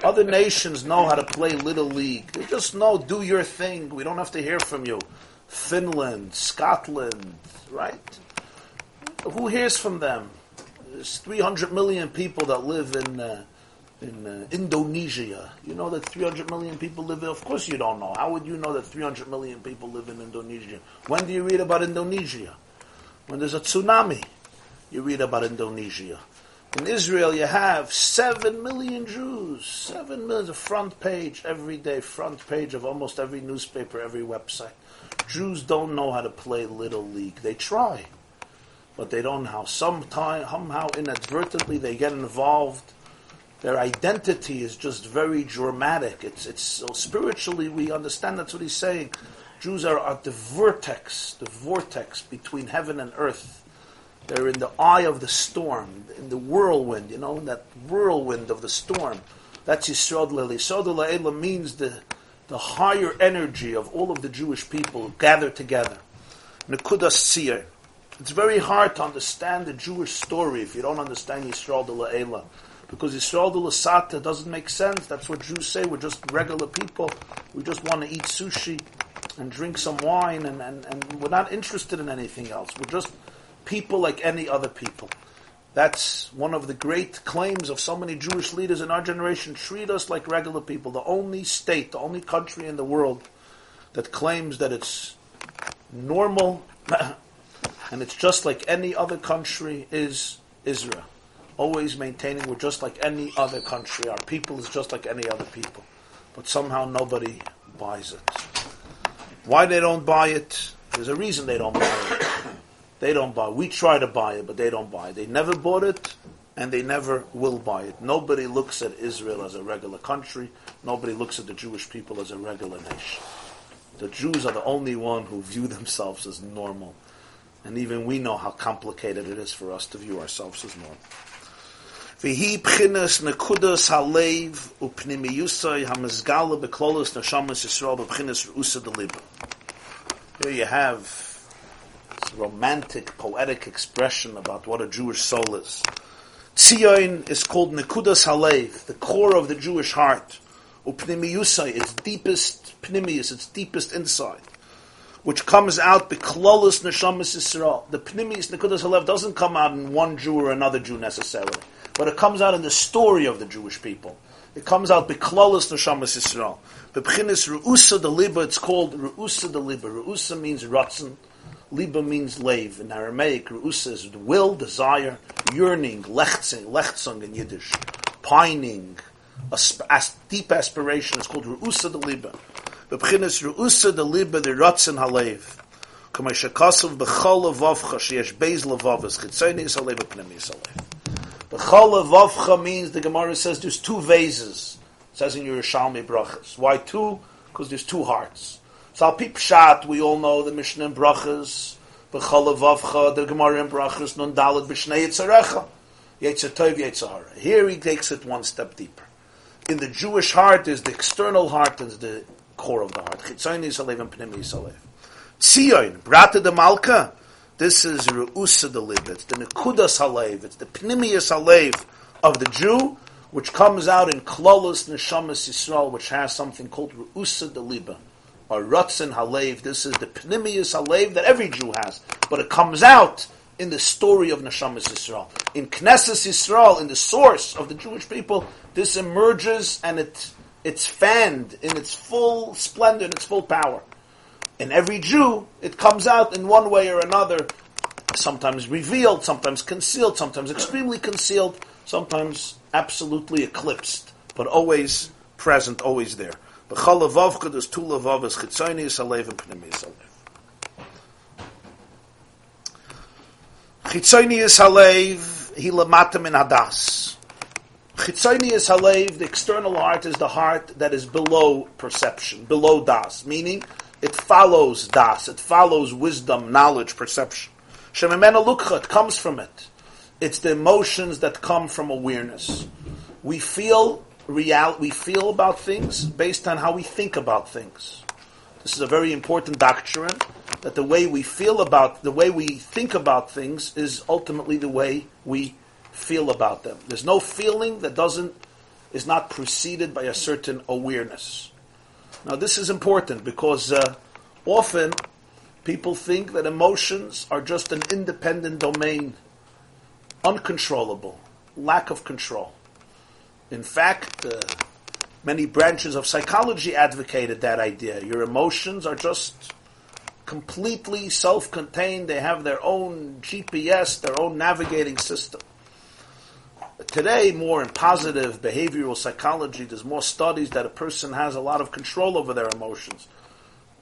Other nations know how to play little league. They just know, do your thing. We don't have to hear from you. Finland, Scotland, right? Who hears from them? There's 300 million people that live in uh, in uh, Indonesia. You know that 300 million people live there? Of course you don't know. How would you know that 300 million people live in Indonesia? When do you read about Indonesia? When there's a tsunami, you read about Indonesia. In Israel, you have 7 million Jews. 7 million, the front page every day, front page of almost every newspaper, every website. Jews don't know how to play Little League. They try, but they don't know how. Sometime, somehow, inadvertently, they get involved their identity is just very dramatic. It's, it's so spiritually we understand that's what he's saying. Jews are at the vortex, the vortex between heaven and earth. They're in the eye of the storm, in the whirlwind, you know, in that whirlwind of the storm. That's Lili. Yisrael La'ela means the, the higher energy of all of the Jewish people gathered together. Nekudas Tzir. It's very hard to understand the Jewish story if you don't understand Yisrael La'ela because Yisrael de Lasata doesn't make sense. That's what Jews say. We're just regular people. We just want to eat sushi and drink some wine, and, and, and we're not interested in anything else. We're just people like any other people. That's one of the great claims of so many Jewish leaders in our generation. Treat us like regular people. The only state, the only country in the world that claims that it's normal and it's just like any other country is Israel always maintaining we're just like any other country. Our people is just like any other people. But somehow nobody buys it. Why they don't buy it? There's a reason they don't buy it. They don't buy. We try to buy it, but they don't buy it. They never bought it, and they never will buy it. Nobody looks at Israel as a regular country. Nobody looks at the Jewish people as a regular nation. The Jews are the only one who view themselves as normal. And even we know how complicated it is for us to view ourselves as normal. V'hi b'chinas nekudas halev u'pnimiyusay hamizgala b'klolos neshamas Yisrael b'chinas. Here you have this romantic, poetic expression about what a Jewish soul is. Tzion is called nekudas halev, the core of the Jewish heart. Upnimiyusay, its deepest pnimius, its deepest inside which comes out b'klolos neshamas Yisrael. The pnimius nekudas halev doesn't come out in one Jew or another Jew necessarily but it comes out in the story of the Jewish people. It comes out beklalis neshamas Yisrael. Bebchinis ru'usa de liba, it's called ru'usa de liba. Ru'usa means ratzon, liba means lave. In Aramaic, ru'usa is will, desire, yearning, lechtzing, lechtzung in Yiddish, pining, asp- as- deep aspiration. It's called ru'usa de liba. Bebchinis ru'usa de liba, the ratzon halev. Kama shakasav b'chol levavcha, sheyesh beis levavas, chitzayni yisalev, pnemi yisalev. The Chala Vavcha means, the Gemara says, there's two vases. It says in Yerushalmi Brachas. Why two? Because there's two hearts. So Al Pshat, we all know the Mishnah in Brachas, B'chala Vavcha, the Gemara in Brachas, Nun Dalet B'shnei Yitzarecha. Yitzar Tov, Yitzar Here he takes it one step deeper. In the Jewish heart, is the external heart, and the core of the heart. Chitzayni Yisalev and Pnimi Yisalev. Tzion, Brata de Malka, This is Ru'usa the. It's the Nekudas Halev. It's the Pnimius Halev of the Jew, which comes out in Klolos Neshamas Yisrael, which has something called Ru'usa the Liba. Or Ratzin Halev. This is the Pnimius Halev that every Jew has. But it comes out in the story of Neshamas Yisrael. In Knesset Yisrael, in the source of the Jewish people, this emerges and it, it's fanned in its full splendor, in its full power in every Jew, it comes out in one way or another, sometimes revealed, sometimes concealed, sometimes extremely concealed, sometimes absolutely eclipsed, but always present, always there. There's two chitzonius alev and in the external heart is the heart that is below perception, below das, meaning it follows das, it follows wisdom, knowledge, perception. Shememena lukcha, comes from it. It's the emotions that come from awareness. We feel real, we feel about things based on how we think about things. This is a very important doctrine that the way we feel about, the way we think about things is ultimately the way we feel about them. There's no feeling that doesn't, is not preceded by a certain awareness. Now, this is important because uh, often people think that emotions are just an independent domain, uncontrollable, lack of control. In fact, uh, many branches of psychology advocated that idea. Your emotions are just completely self contained, they have their own GPS, their own navigating system. Today, more in positive behavioral psychology, there's more studies that a person has a lot of control over their emotions.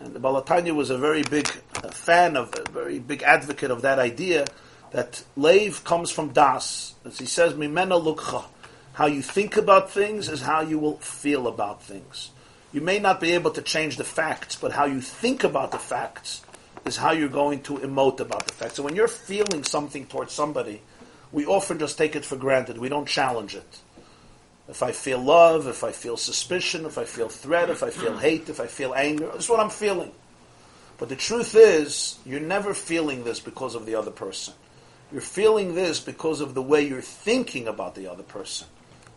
And the Baal HaTanya was a very big uh, fan of, a very big advocate of that idea that Lev comes from Das. As he says, Mimena. How you think about things is how you will feel about things. You may not be able to change the facts, but how you think about the facts is how you're going to emote about the facts. So when you're feeling something towards somebody, we often just take it for granted. We don't challenge it. If I feel love, if I feel suspicion, if I feel threat, if I feel hate, if I feel anger, this is what I'm feeling. But the truth is, you're never feeling this because of the other person. You're feeling this because of the way you're thinking about the other person.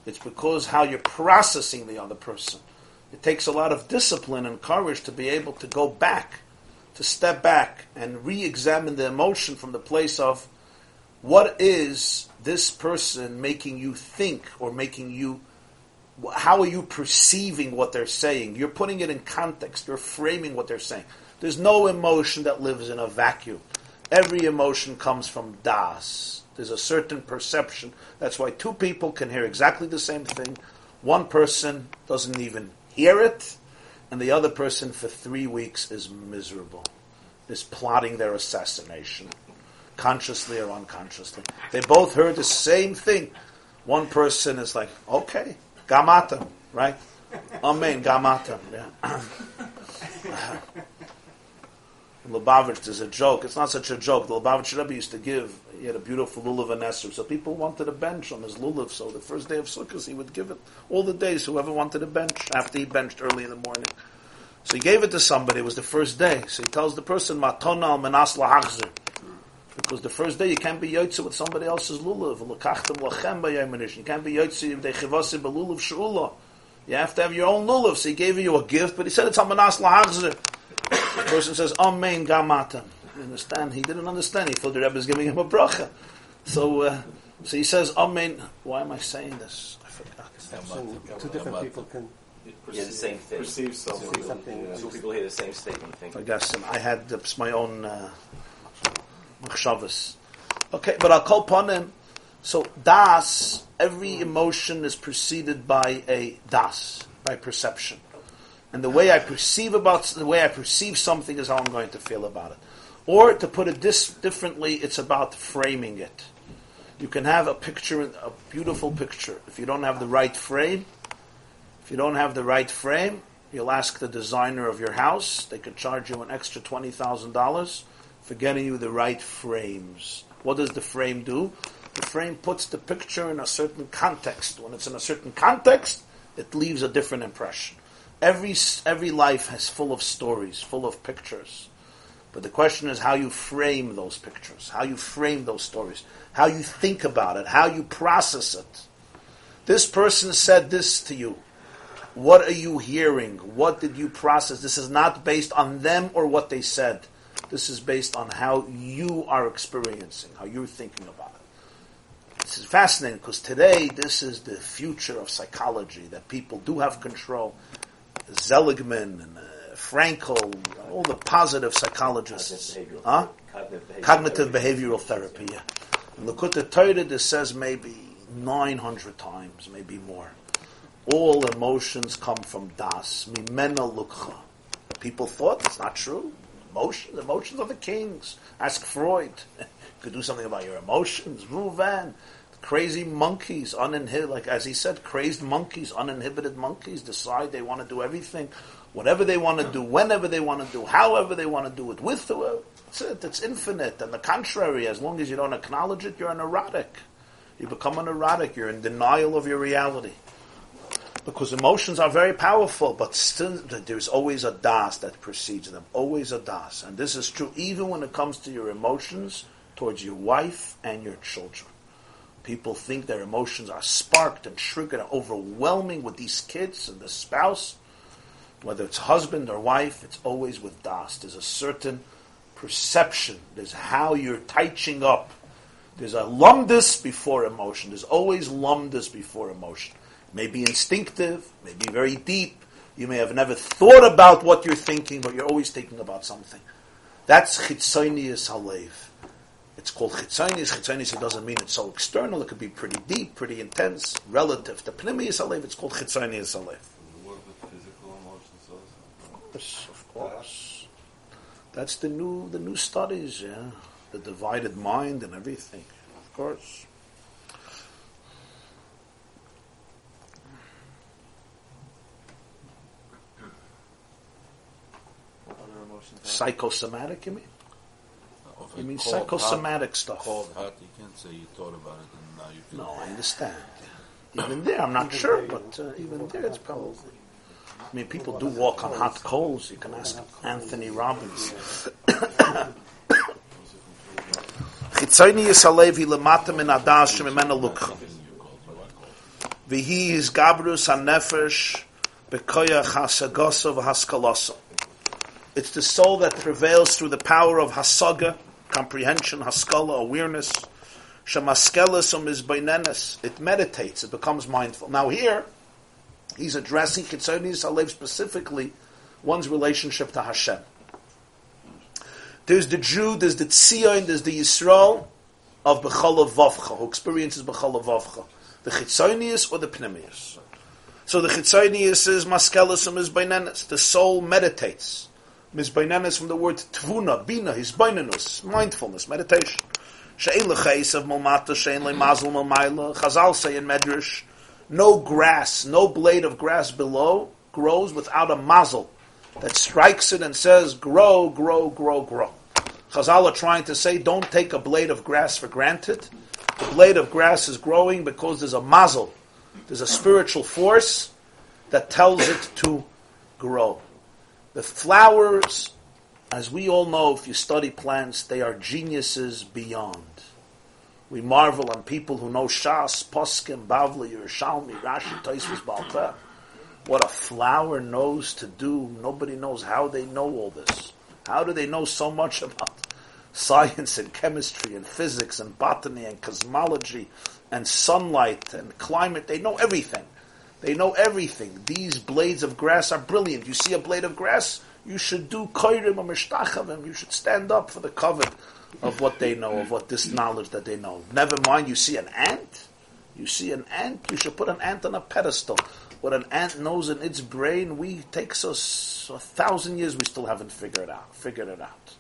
It's because how you're processing the other person. It takes a lot of discipline and courage to be able to go back, to step back and re examine the emotion from the place of what is this person making you think or making you how are you perceiving what they're saying? You're putting it in context. You're framing what they're saying. There's no emotion that lives in a vacuum. Every emotion comes from das. There's a certain perception. That's why two people can hear exactly the same thing. One person doesn't even hear it and the other person for three weeks is miserable is plotting their assassination consciously or unconsciously. They both heard the same thing. One person is like, okay, gamata, right? Amen, gamata. Yeah. Lubavitch, there's a joke. It's not such a joke. The Lubavitch Rebbe used to give, he had a beautiful lulav and esser. So people wanted a bench on his lulav. So the first day of Sukkot, he would give it all the days, whoever wanted a bench, after he benched early in the morning. So he gave it to somebody. It was the first day. So he tells the person, Matona al menas lahachzer. Because the first day you can't be yotze with somebody else's lulav. You can't be yotze with the chivasi belulav shula. You have to have your own lulav. So he gave you a gift, but he said it's amanas lahagzer. The person says, Amen gamata. You understand? He didn't understand. He thought the Rebbe was giving him a bracha. So, uh, so he says, Amen. Why am I saying this? I forgot. So two different people can Yeah, the same thing. Perceive something. see something. Two people hear the same statement. Think, I guess um, I had uh, my own uh, machshavas. Okay, but I'll call upon him. So das, every emotion is preceded by a das, by perception, and the way I perceive about the way I perceive something is how I'm going to feel about it. Or to put it differently, it's about framing it. You can have a picture, a beautiful picture. If you don't have the right frame, if you don't have the right frame, you'll ask the designer of your house. They could charge you an extra twenty thousand dollars for getting you the right frames. What does the frame do? The frame puts the picture in a certain context. When it's in a certain context, it leaves a different impression. Every every life has full of stories, full of pictures. But the question is how you frame those pictures, how you frame those stories, how you think about it, how you process it. This person said this to you. What are you hearing? What did you process? This is not based on them or what they said. This is based on how you are experiencing, how you're thinking about it. This is fascinating because today this is the future of psychology that people do have control. Seligman and uh, Frankl, all the positive psychologists, Cognitive behavioral huh? Cognitive behavioral Cognitive therapy. behavioral therapy. Yeah. In Likkutei Torah, this says maybe 900 times, maybe more. All emotions come from das, mimena lukcha. People thought it's not true. Emotions, emotions are the kings. Ask Freud. you could do something about your emotions. Ruvan. Crazy monkeys, uninhibited, like as he said, crazed monkeys, uninhibited monkeys decide they want to do everything, whatever they want to do, whenever they want to do, however they want to do it, with the, that's it, it's infinite. And the contrary, as long as you don't acknowledge it, you're an erotic. You become an erotic, you're in denial of your reality because emotions are very powerful, but still there's always a das that precedes them, always a das, and this is true even when it comes to your emotions towards your wife and your children. People think their emotions are sparked and triggered and overwhelming with these kids and the spouse, whether it's husband or wife. It's always with das. There's a certain perception. There's how you're touching up. There's a lumdus before emotion. There's always lumdus before emotion may be instinctive, may be very deep. You may have never thought about what you're thinking, but you're always thinking about something. That's chitzonius halev. It's called chitzonius. Chitzonius, it doesn't mean it's so external. It could be pretty deep, pretty intense, relative to pneumius halev. It's called chitzonius halev. We work with physical emotions also. Of course, of course. That's the new, the new studies, yeah. The divided mind and everything. Of course. What other emotions are Psychosomatic, you mean? Or if You mean psychosomatic hot, stuff? Cold, hot, you can't say you thought about it and now you feel No, I understand. Even there, I'm not sure, but uh, even there, it's probably. I mean, people do walk on hot coals. You can ask Anthony Robbins. Chitzoni yisalevi lemata min adas shemimena lukcha. V'hi is gabrus hanefesh bekoyach hasagosa v'haskalosa. It's the soul that prevails through the power of hasaga, comprehension, haskala, awareness. Shemaskelis um is It meditates. It becomes mindful. Now here, he's addressing Chitzoni Yisalev specifically one's relationship to Hashem. There's the Jew, there's the Tzion, there's the Yisrael of Bechol Vavcha, who experiences Bechol Vavcha. The Chitzonius or the Pneumius. So the Chitzonius is Maskelis um is The soul meditates. Mizbainenes from the word Tvuna, Bina, Hisbainenus, mindfulness, meditation. Of Malmata, she'en. Chazal say in Medrash, no grass, no blade of grass below grows without a mazel that strikes it and says, grow, grow, grow, grow. Chazal are trying to say, don't take a blade of grass for granted. The blade of grass is growing because there's a mazel. There's a spiritual force that tells it to grow. The flowers, as we all know, if you study plants, they are geniuses beyond. We marvel on people who know Shas, Poskim, Bavli, Yerushalmi, Rashi, Taisvis, Balpeh. What a flower knows to do. Nobody knows how they know all this. How do they know so much about science and chemistry and physics and botany and cosmology and sunlight and climate? They know everything. They know everything. These blades of grass are brilliant. You see a blade of grass, you should do koirim or mishtachavim. You should stand up for the covet of what they know, of what this knowledge that they know. Never mind, you see an ant. You see an ant, you should put an ant on a pedestal. What an ant knows in its brain, we takes us a thousand years, we still haven't figured it out. Figured it out.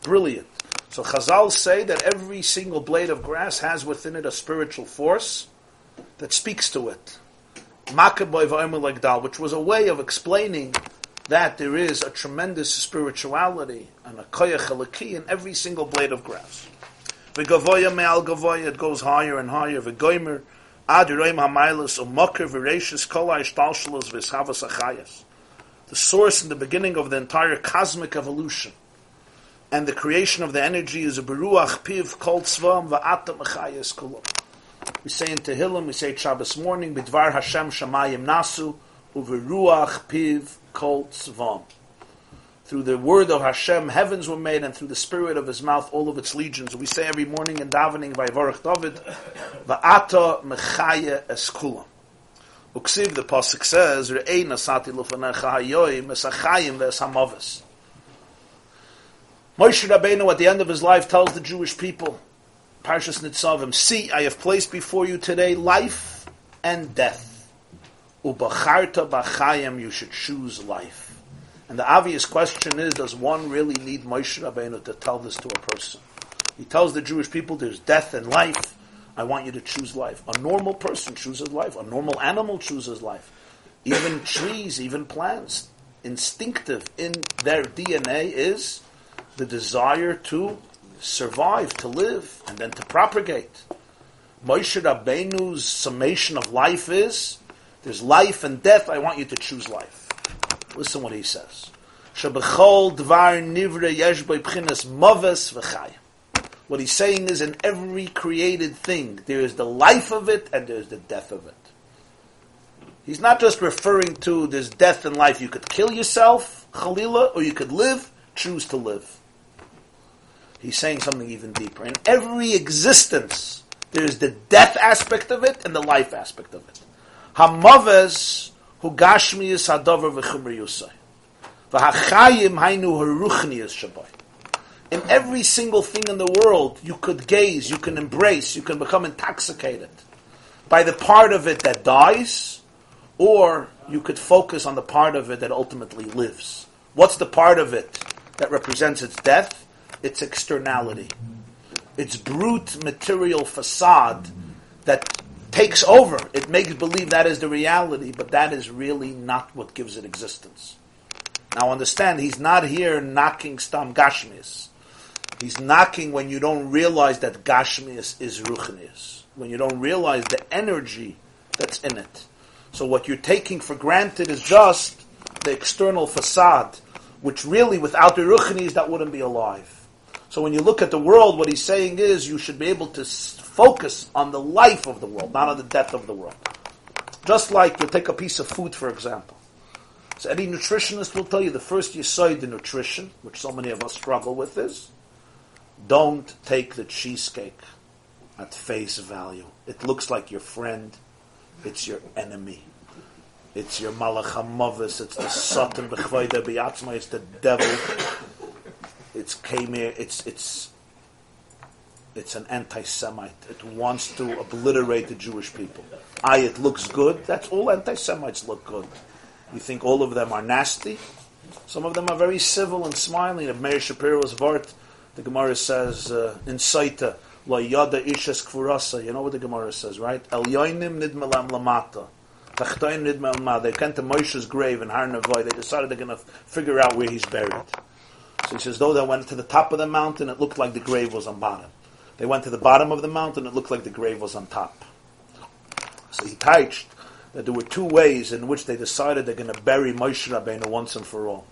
Brilliant. So Chazal say that every single blade of grass has within it a spiritual force that speaks to it. Which was a way of explaining that there is a tremendous spirituality and a koyach in every single blade of grass. V'gavoya me'al gavoya, it goes higher and higher. V'goymer ad yiroim ha'mailas u'moker v'reishis kol ha'ishtalshalos v'eshavas achayas. The source and the beginning of the entire cosmic evolution. and the creation of the energy is a beruach piv kol tzvam va'ata mechayes kulum. We say in Tehillim, we say Shabbos morning, bidvar Hashem shamayim nasu, uveruach piv kol tzvam. Through the word of Hashem, heavens were made, and through the spirit of His mouth, all of its legions. We say every morning in davening, Vayivarach David, va'ata mechaye es kulam. Uksiv, the pasuk says, Re'ei nasati lufanecha hayoim esachayim ve'esamavas. Moshe Rabbeinu, at the end of his life, tells the Jewish people, Parshas Nitzavim, See, I have placed before you today life and death. Ubacharta b'chayim, you should choose life. And the obvious question is, does one really need Moshe Rabbeinu to tell this to a person? He tells the Jewish people, there's death and life. I want you to choose life. A normal person chooses life. A normal animal chooses life. Even trees, even plants, instinctive in their DNA is the desire to survive, to live, and then to propagate. Moshe Rabbeinu's summation of life is there's life and death. I want you to choose life. Listen what he says. What he's saying is in every created thing, there is the life of it and there's the death of it. He's not just referring to there's death and life. You could kill yourself, Khalila, or you could live, choose to live. He's saying something even deeper. In every existence, there is the death aspect of it and the life aspect of it. Hamaves hu gashmiyus hadavar v'chumri yusay. V'hachayim hainu haruchniyus shabai. In every single thing in the world, you could gaze, you can embrace, you can become intoxicated by the part of it that dies, or you could focus on the part of it that ultimately lives. What's the part of it that represents its death? Its externality. Its brute material facade that takes over. It makes believe that is the reality, but that is really not what gives it existence. Now understand, he's not here knocking Stam Gashmis. He's knocking when you don't realize that Gashmias is Ruchnias. When you don't realize the energy that's in it. So what you're taking for granted is just the external facade, which really without the Ruchnis that wouldn't be alive. So when you look at the world, what he's saying is you should be able to focus on the life of the world, not on the death of the world. Just like you take a piece of food, for example. So any nutritionist will tell you the first you say the nutrition, which so many of us struggle with, is don't take the cheesecake at face value. It looks like your friend. It's your enemy. It's your malachamavis. It's the satan b'chvayda b'yatzma. It's the devil. It's kamer. It's it's it's an anti-Semite. It wants to obliterate the Jewish people. Aye, it looks good. That's all anti-Semites look good. You think all of them are nasty? Some of them are very civil and smiling. If Meir Shapiro's vart the Gemara says uh, in Saita, La yada ishes kfurasa. You know what the Gemara says, right? El yoinim nidmelam lamata. Tachtoin nidmelam. They came to Moshe's grave in Har Nevoy. They decided they're going to figure out where he's buried. So he says, though they went to the top of the mountain, it looked like the grave was on bottom. They went to the bottom of the mountain, it looked like the grave was on top. So he touched that there were two ways in which they decided they're going to bury Moshe Rabbeinu once and for all.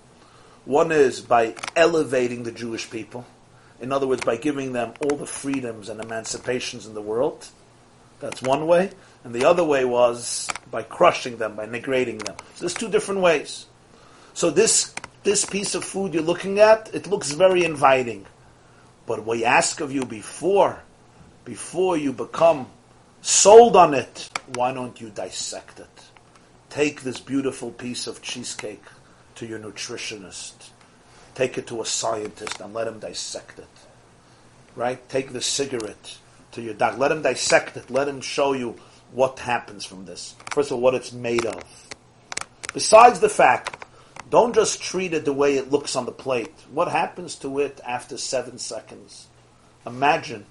One is by elevating the Jewish people in other words, by giving them all the freedoms and emancipations in the world. That's one way. And the other way was by crushing them, by neglecting them. So there's two different ways. So this this piece of food you're looking at, it looks very inviting. But we ask of you before, before you become sold on it, why don't you dissect it? Take this beautiful piece of cheesecake to your nutritionist Take it to a scientist and let him dissect it. Right? Take the cigarette to your doctor. Let him dissect it. Let him show you what happens from this. First of all, what it's made of. Besides the fact, don't just treat it the way it looks on the plate. What happens to it after seven seconds? Imagine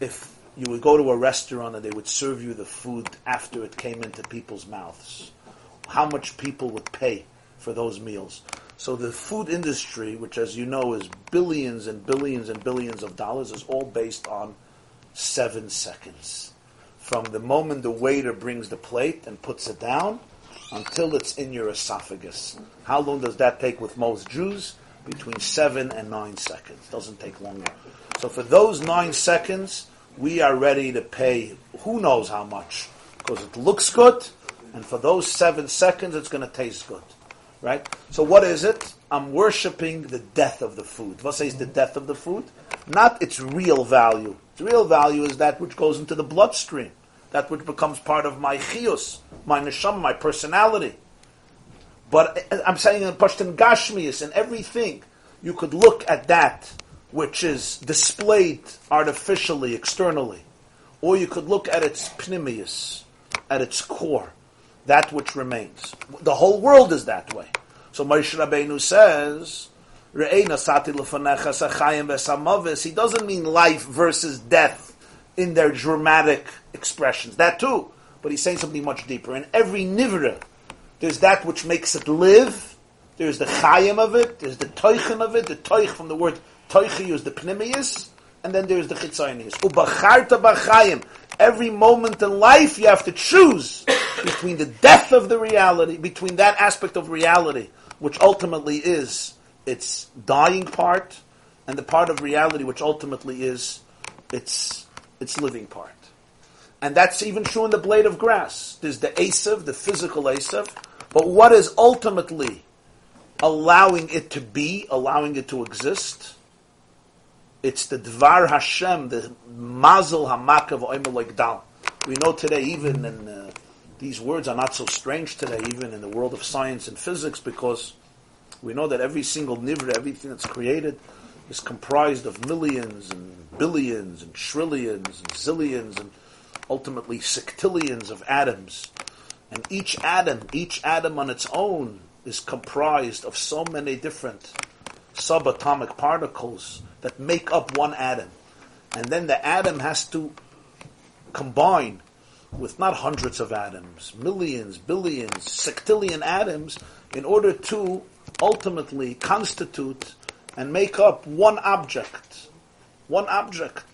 if you would go to a restaurant and they would serve you the food after it came into people's mouths. How much people would pay for those meals. So the food industry, which as you know is billions and billions and billions of dollars, is all based on seven seconds. From the moment the waiter brings the plate and puts it down until it's in your esophagus. How long does that take with most Jews? between seven and nine seconds. Doesn't take longer. So for those nine seconds, we are ready to pay who knows how much because it looks good, and for those seven seconds, it's going to taste good, right? So what is it? I'm worshiping the death of the food. What says the death of the food? Not its real value. Its real value is that which goes into the bloodstream, that which becomes part of my chios, my neshama, my personality. But I'm saying in Pashtan Gashmias and everything, you could look at that which is displayed artificially, externally, or you could look at its pnimius, at its core, that which remains. The whole world is that way. So Moshe Rabbeinu says, he doesn't mean life versus death in their dramatic expressions. That too. But he's saying something much deeper. In every nivra, there's that which makes it live. There's the chayim of it. There's the toichin of it. The toich from the word toichi is the pnimius. And then there's the chitzonius. Ubacharta b'chayim. Every moment in life, you have to choose between the death of the reality, between that aspect of reality, which ultimately is its dying part, and the part of reality which ultimately is its its living part. And that's even true in the blade of grass. There's the Asav, the physical Asav, but what is ultimately allowing it to be, allowing it to exist? It's the Dvar Hashem, the Mazel Hamakav Oimelik Dal. We know today, even in uh, these words are not so strange today, even in the world of science and physics, because we know that every single nivra, everything that's created, is comprised of millions and billions and trillions and zillions and ultimately sextillions of atoms. And each atom, each atom on its own, is comprised of so many different subatomic particles that make up one atom. And then the atom has to combine with not hundreds of atoms, millions, billions, sextillion atoms in order to ultimately constitute and make up one object, one object,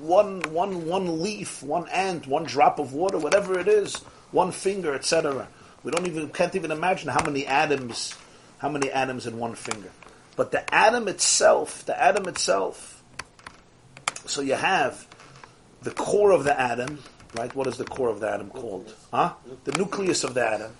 one, one, one leaf, one ant, one drop of water, whatever it is, one finger, etc. We don't even can't even imagine how many atoms, how many atoms in one finger. But the atom itself, the atom itself. So you have the core of the atom, right? What is the core of the atom called? Huh? The nucleus of the atom.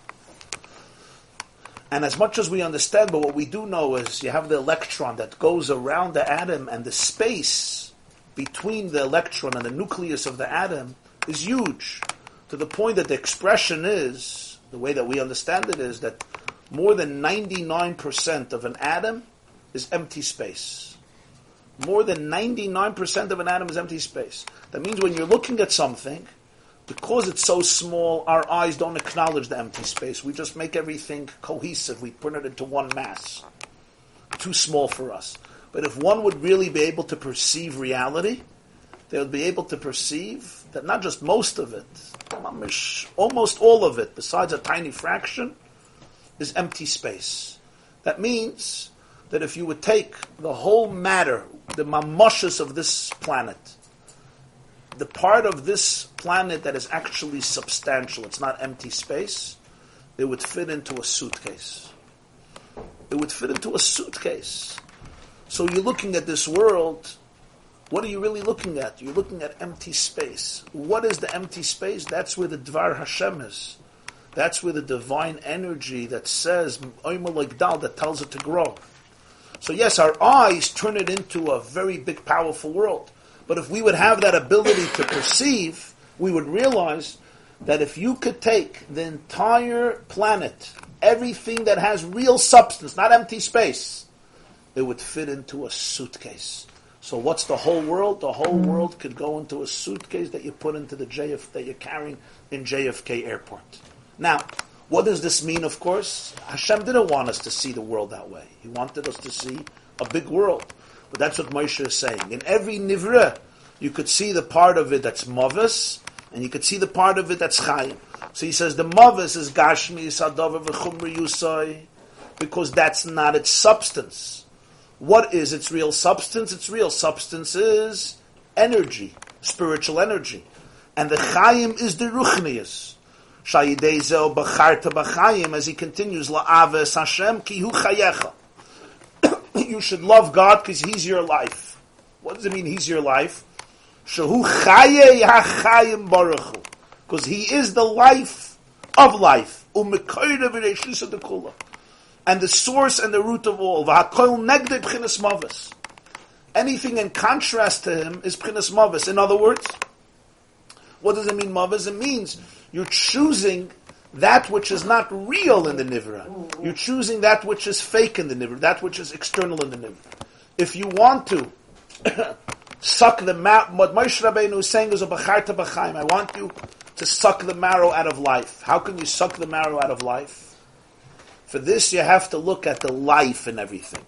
And as much as we understand, but what we do know is you have the electron that goes around the atom, and the space between the electron and the nucleus of the atom is huge, to the point that the expression is, the way that we understand it is, that more than 99% of an atom is empty space. More than 99% of an atom is empty space. That means when you're looking at something, because it's so small, our eyes don't acknowledge the empty space. We just make everything cohesive. We put it into one mass. Too small for us. But if one would really be able to perceive reality, they would be able to perceive that not just most of it, almost all of it, besides a tiny fraction, is empty space. That means that if you would take the whole matter, the mamoshas of this planet, the part of this planet that is actually substantial, it's not empty space, it would fit into a suitcase. It would fit into a suitcase. So you're looking at this world, what are you really looking at? You're looking at empty space. What is the empty space? That's where the Dvar Hashem is. That's where the divine energy that says, that tells it to grow. So yes, our eyes turn it into a very big, powerful world. But if we would have that ability to perceive, we would realize that if you could take the entire planet, everything that has real substance, not empty space, it would fit into a suitcase. So what's the whole world? The whole world could go into a suitcase that you put into the JF that you're carrying in JFK airport. Now, what does this mean? Of course, Hashem didn't want us to see the world that way. He wanted us to see a big world. But that's what Moshe is saying. In every nivra, you could see the part of it that's mavis, and you could see the part of it that's chayim. So he says the mavis is gashmi sadav v'chumri yusai, because that's not its substance. What is its real substance? Its real substance is energy, spiritual energy, and the chayim is the ruchnius. Shayidezel b'charta b'chayim, as he continues, la'aves Hashem ki hu chayecha. You should love God because He's your life. What does it mean He's your life? Because He is the life of life. And the source and the root of all. Anything in contrast to Him is b'chinas mavis. In other words, what does it mean mavis? It means you're choosing that which is not real in the nivra. You're choosing that which is fake in the nivra, that which is external in the nivra. If you want to suck the marrow, what Moshe Rabbeinu is saying is a bacharta b'chaim. I want you to suck the marrow out of life. How can you suck the marrow out of life? For this, you have to look at the life in everything.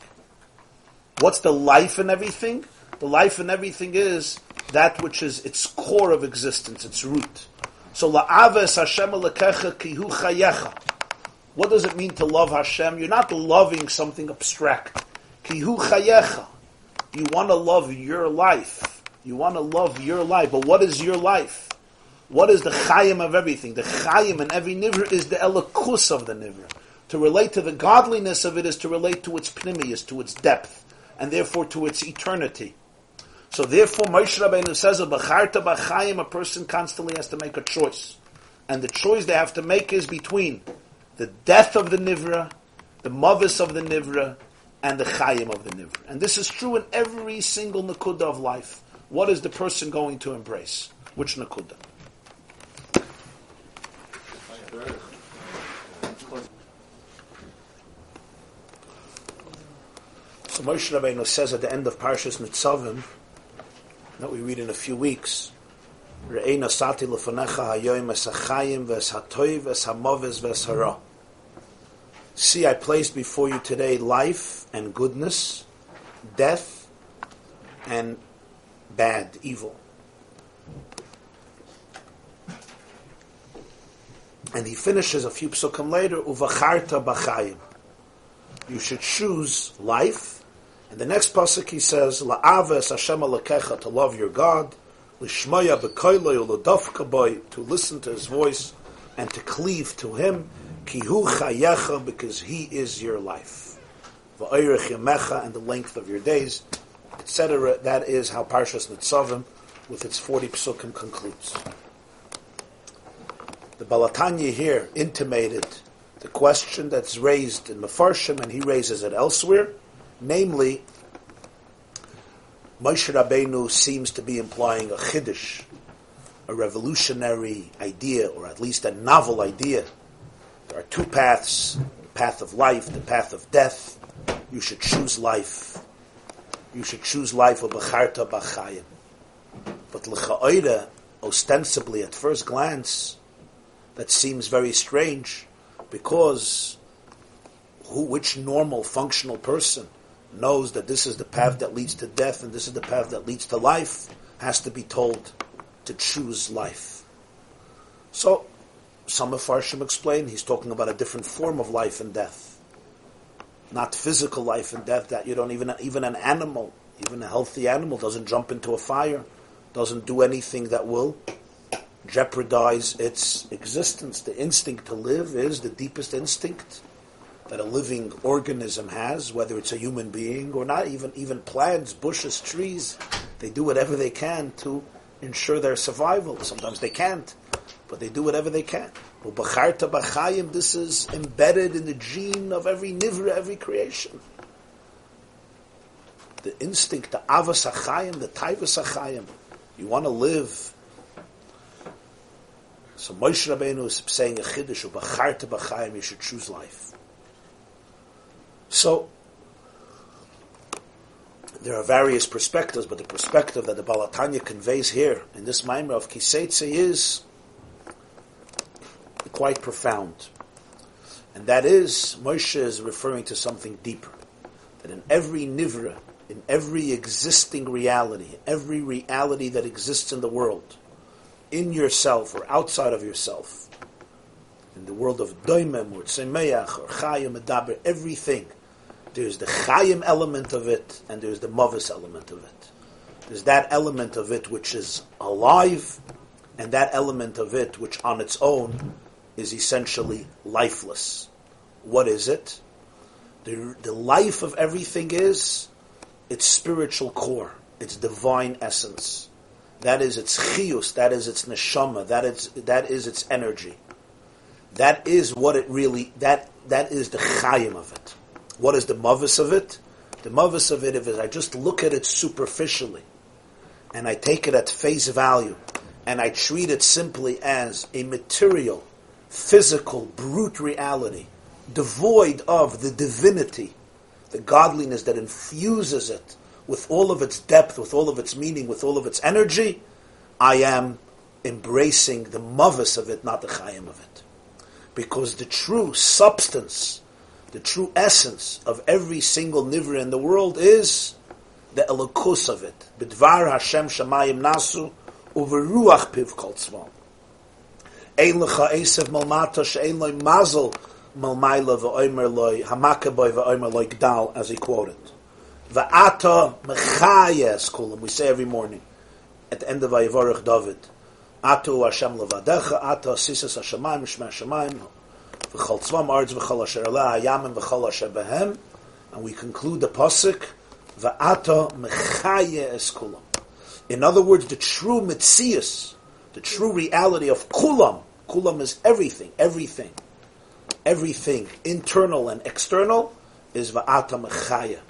What's the life in everything? The life in everything is that which is its core of existence, its root. So la'aves Hashem alekecha kihu chayecha. What does it mean to love Hashem? You're not loving something abstract. Kihu chayecha. You want to love your life. You want to love your life. But what is your life? What is the chayim of everything? The chayim in every nivra is the elikus of the nivra. To relate to the godliness of it is to relate to its pnimius, to its depth, and therefore to its eternity. So therefore, Moshe Rabbeinu says, "B'charta b'chayim," a person constantly has to make a choice, and the choice they have to make is between the death of the nivra, the mavis of the nivra, and the chayim of the nivra. And this is true in every single nakuda of life. What is the person going to embrace? Which nakuda? So Moshe Rabbeinu says at the end of Parshas Nitzavim that we read in a few weeks. See, I placed before you today life and goodness, death and bad, evil. And he finishes a few psukim later, uvacharta. You should choose life. And the next pasuk he says, la'aves Hashem alakecha, to love your God, l'shmaya b'koiloi u'ladafka boy, to listen to his voice and to cleave to him, kihu chayecha, because he is your life. Va'oirech yamecha, and the length of your days, etc. That is how Parshas Nitzavim, with its 40 psukim, concludes. The Baal Hatanya here intimated the question that's raised in Mefarshim, and he raises it elsewhere, namely, Moshe Rabbeinu seems to be implying a chiddush, a revolutionary idea, or at least a novel idea. There are two paths: the path of life, the path of death. You should choose life. You should choose life of b'charta b'chayim. But l'cha'oida, ostensibly at first glance, that seems very strange because who, which normal functional person knows that this is the path that leads to death and this is the path that leads to life has to be told to choose life. So, some of Farshim explain he's talking about a different form of life and death. Not physical life and death that you don't even, even an animal, even a healthy animal doesn't jump into a fire, doesn't do anything that will jeopardize its existence. The instinct to live is the deepest instinct that a living organism has, whether it's a human being or not, even even plants, bushes, trees, they do whatever they can to ensure their survival. Sometimes they can't, but they do whatever they can. This is embedded in the gene of every nivra, every creation. The instinct, the avas achayim, the taivas achayim. You want to live so Moshe Rabbeinu is saying a chiddush you should choose life. So there are various perspectives, but the perspective that the Baal Hatanya conveys here in this Maimer of Kiseitze is quite profound. And that is, Moshe is referring to something deeper. That in every nivra, in every existing reality, every reality that exists in the world, in yourself or outside of yourself, in the world of doimem or tzemeach or chayim medaber, everything, there's the chayim element of it and there's the mavis element of it. There's that element of it which is alive, and that element of it which on its own is essentially lifeless. What is it? The, the life of everything is its spiritual core, its divine essence. That is its chiyus, that is its neshama, that is, that is its energy. That is what it really, that, that is the chayim of it. What is the mavis of it? The mavis of it is I just look at it superficially and I take it at face value and I treat it simply as a material, physical, brute reality, devoid of the divinity, the godliness that infuses it with all of its depth, with all of its meaning, with all of its energy, I am embracing the mavis of it, not the chayim of it. Because the true substance, the true essence of every single nivra in the world is the elokus of it. Bidvar Hashem shamayim nasu uveruach piv kol tzvam. Ein lecha esev malmata she'ein loy mazel malmayla v'oimer loy hamakaboy v'oimer loy gdal, as he quoted. Va'ata mechayes kulam, we say every morning, at the end of Vayivorach David. Atu Hashem levadecha, ata sisas hashemayim, shma hashemayim, and we conclude the pasuk, Va'ata mechaye. In other words, the true mitzias, the true reality of kulam, kulam is everything, everything, everything, internal and external, is va'ata mechaya,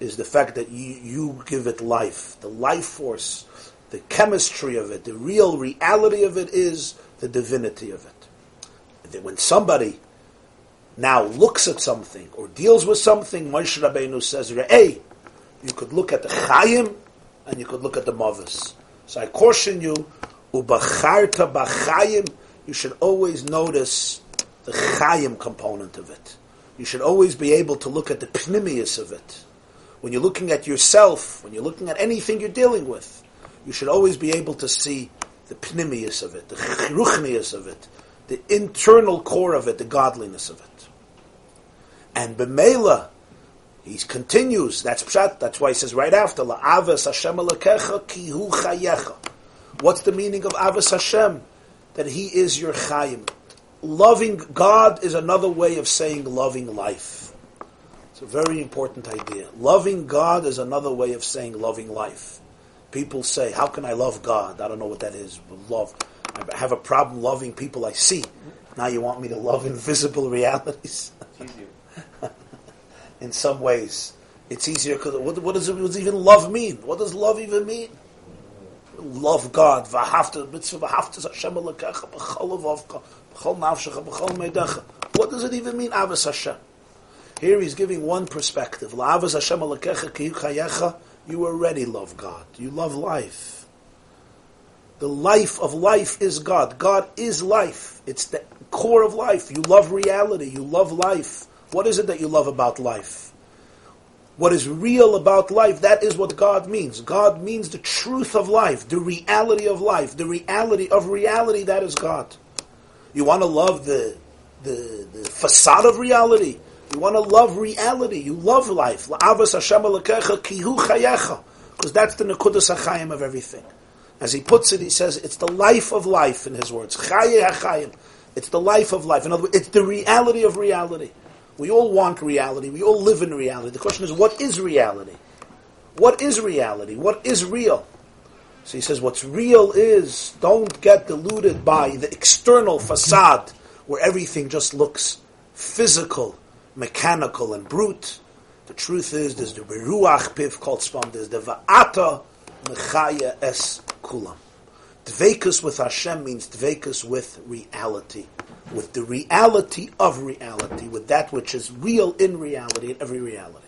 is the fact that you, you give it life, the life force, the chemistry of it, the real reality of it is the divinity of it. That when somebody now looks at something or deals with something, Moshe Rabbeinu says, Re'eh, you could look at the Chayim and you could look at the Mavis. So I caution you, Ubacharta Bachayim, you should always notice the Chayim component of it. You should always be able to look at the pnimius of it. When you're looking at yourself, when you're looking at anything you're dealing with, you should always be able to see the pnimius of it, the ruchnius of it, the internal core of it, the godliness of it. And b'meila, he continues. That's pshat. That's why he says right after la'avas Hashem alakecha ki hu chayecha. What's the meaning of avas Hashem? That He is your chayim. Loving God is another way of saying loving life. It's a very important idea. Loving God is another way of saying loving life. People say, "How can I love God?" I don't know what that is. Love. I have a problem loving people I see. Now you want me to love invisible realities? in some ways. It's easier because what, what, does it, what does even love mean? What does love even mean? Love God. V'hafta mitzvah v'hafta Hashem alekecha b'chol avavka b'chol nafshecha b'chol meidecha. What does it even mean? Hashem. Here he's giving one perspective. La'avos Hashem alekecha ki chayecha. You already love God. You love life. The life of life is God. God is life. It's the core of life. You love reality. You love life. What is it that you love about life? What is real about life, that is what God means. God means the truth of life, the reality of life, the reality of reality, that is God. You want to love the, the, the facade of reality. You want to love reality. You love life. Because that's the nekudas hachayim of everything. As he puts it, he says it's the life of life in his words. It's the life of life. In other words, it's the reality of reality. We all want reality. We all live in reality. The question is, what is reality? What is reality? What is real? So he says, what's real is don't get deluded by the external facade where everything just looks physical, mechanical, and brute. The truth is, there's the beruach piv called spam, there's the va'ata mechaya es kulam. Dvekus with Hashem means dvekus with reality with the reality of reality, with that which is real in reality, in every reality.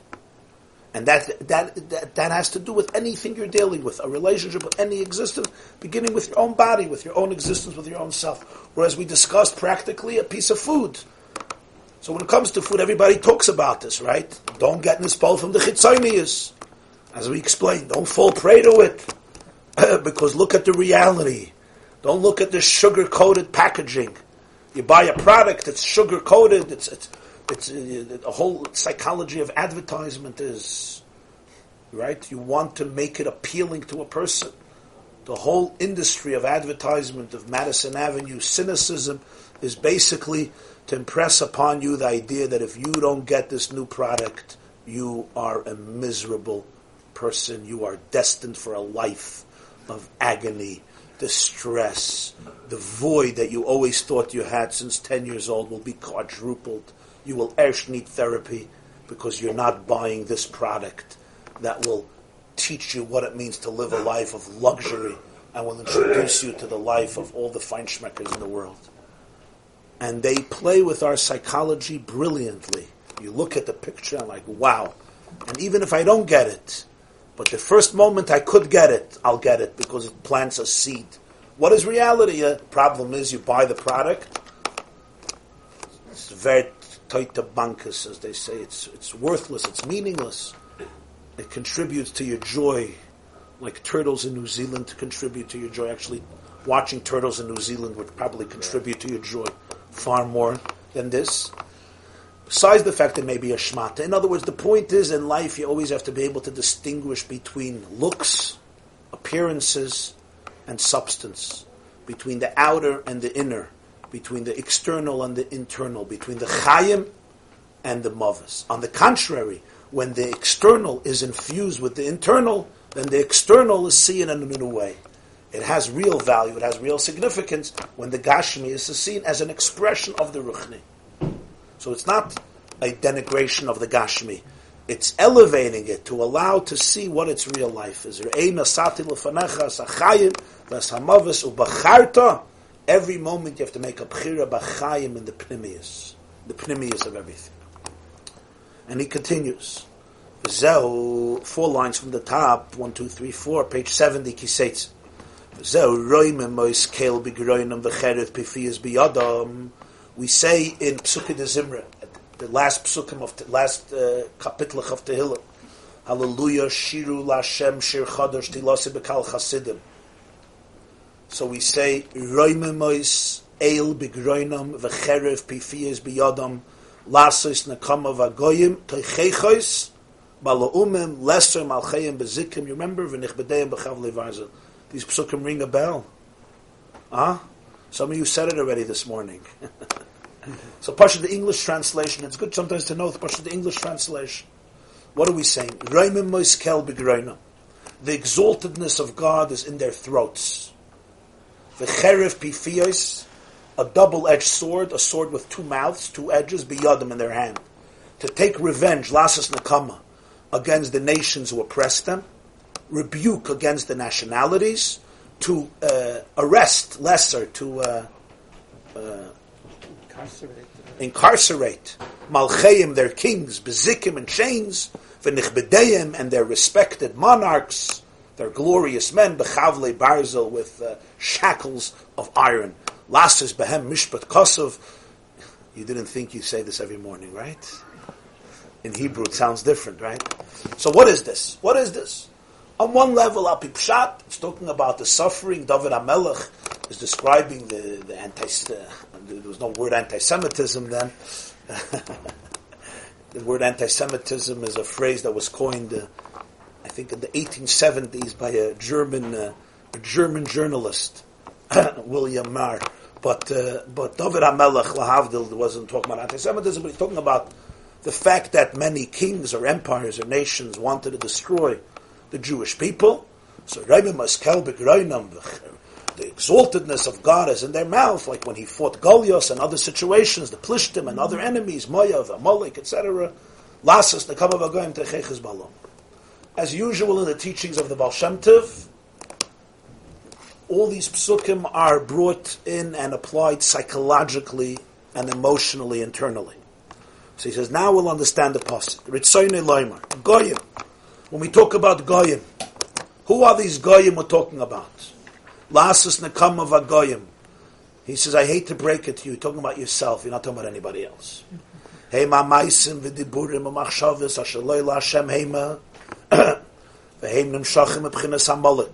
And that, that, that, that has to do with anything you're dealing with, a relationship with any existence, beginning with your own body, with your own existence, with your own self. Whereas we discussed practically a piece of food. So when it comes to food, everybody talks about this, right? Don't get nispal from the chitzonius. As we explained, don't fall prey to it. because look at the reality. Don't look at the sugar-coated packaging. You buy a product that's sugar coated. It's it's it's uh, a whole psychology of advertisement is right. You want to make it appealing to a person. The whole industry of advertisement of Madison Avenue cynicism is basically to impress upon you the idea that if you don't get this new product, you are a miserable person. You are destined for a life of agony, distress. The void that you always thought you had since 10 years old will be quadrupled. You will erst need therapy because you're not buying this product that will teach you what it means to live a life of luxury and will introduce you to the life of all the feinschmeckers in the world. And they play with our psychology brilliantly. You look at the picture and like, wow. And even if I don't get it, but the first moment I could get it, I'll get it because it plants a seed. What is reality? The problem is you buy the product. It's very tight to bankus, as they say. It's, it's worthless. It's meaningless. It contributes to your joy, like turtles in New Zealand contribute to your joy. Actually, watching turtles in New Zealand would probably contribute to your joy far more than this. Besides the fact that maybe a shmata. In other words, the point is in life you always have to be able to distinguish between looks, appearances, and substance, between the outer and the inner, between the external and the internal, between the chayim and the mavis. On the contrary, when the external is infused with the internal, then the external is seen in a new way. It has real value, it has real significance when the Gashmi is seen as an expression of the Ruchni. So it's not a denigration of the Gashmi. It's elevating it to allow to see what its real life is. Every moment you have to make a bchira b'chayim in the pnimius, the pnimius of everything. And he continues. Zeu, four lines from the top, one, two, three, four, page 70, kisetz. Zeu, roime mois kel begroinam v'cherev pifiyas biyadam. We say in Pesukei de Zimra, the last psukim of the last uh, of Tehillim, Hallelujah, Shiru Lashem Shir Chadash Tilasi Bekal Chasidim. So we say, Roime mois eil begroinam v'cherev pifiyas biyadam lasos nakama v'agoyim toicheichos mala'umim lesser malchayim bezikim. You remember v'nichbedeim b'chav levarzel. These psukim ring a bell. Huh? Some of you said it already this morning. so Pasha the English translation, it's good sometimes to know the Pasha the English translation. What are we saying? The exaltedness of God is in their throats. V'cherev pifiyos a double-edged sword, a sword with two mouths, two edges, biyadim in their hand, to take revenge, lasas nakama, against the nations who oppress them, rebuke against the nationalities, to uh, arrest lesser, to uh, uh, Incarcerate. incarcerate malcheim, their kings, bezikim and chains, v'nichbedeim and their respected monarchs, their glorious men, bechavle barzel with uh, shackles of iron. Lasses behem mishpat kosov. You didn't think you say this every morning, right? In Hebrew, it sounds different, right? So, what is this? What is this? On one level, Api Pshat, it's talking about the suffering. David Hamelech is describing the, the anti. Uh, there was no word anti-Semitism then. the word anti-Semitism is a phrase that was coined, uh, I think, in the 1870s by a German, uh, a German journalist. William Marr. But uh, but David Hamelech Lahavdil wasn't talking about anti-Semitism, but he's talking about the fact that many kings or empires or nations wanted to destroy the Jewish people. So the exaltedness of God is in their mouth, like when he fought Goliath and other situations, the Plishtim and other enemies, Moav, Amalek, etc. Lasas the. As usual in the teachings of the Baal Shem all these psukim are brought in and applied psychologically and emotionally internally. So he says, now we'll understand the pasuk. Ritzoyne loymar, goyim. When we talk about goyim, who are these goyim we're talking about? Lasus nekam of goyim. He says, I hate to break it to you. You're talking about yourself. You're not talking about anybody else. Hey ma maisim v'diburim v'machshavim asher loy la Hashem heima v'heim nimshachim v'bchinas hamalek.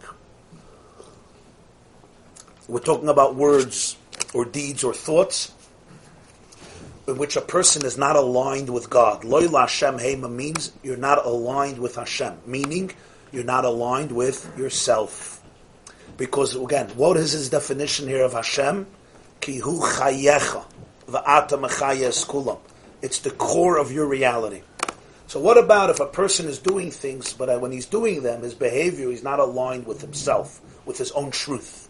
We're talking about words or deeds or thoughts in which a person is not aligned with God. Loy Hashem Hema means you're not aligned with Hashem, meaning you're not aligned with yourself. Because again, what is his definition here of Hashem? Kihu chayecha mechayes kulam. It's the core of your reality. So what about if a person is doing things, but uh, when he's doing them, his behavior is not aligned with himself, with his own truth?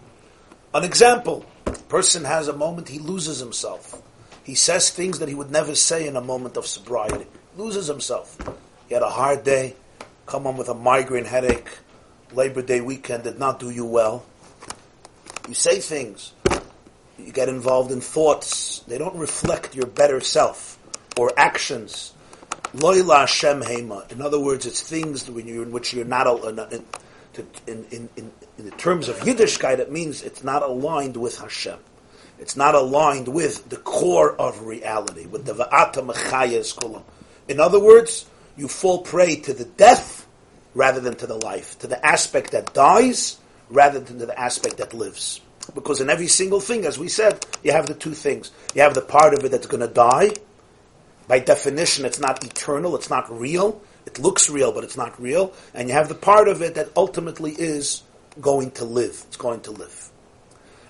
An example: person has a moment he loses himself. He says things that he would never say in a moment of sobriety. Loses himself. He had a hard day, come home with a migraine headache, Labor Day weekend did not do you well. You say things, you get involved in thoughts, they don't reflect your better self or actions. Loila Hashem Hema. In other words, it's things in which you're not in, in, in, in the terms of Yiddishkeit, it means it's not aligned with Hashem. It's not aligned with the core of reality, with the Va'ata Mechayes Kulam. In other words, you fall prey to the death rather than to the life, to the aspect that dies rather than to the aspect that lives. Because in every single thing, as we said, you have the two things. You have the part of it that's going to die. By definition, it's not eternal, it's not real. It looks real, but it's not real. And you have the part of it that ultimately is going to live. It's going to live.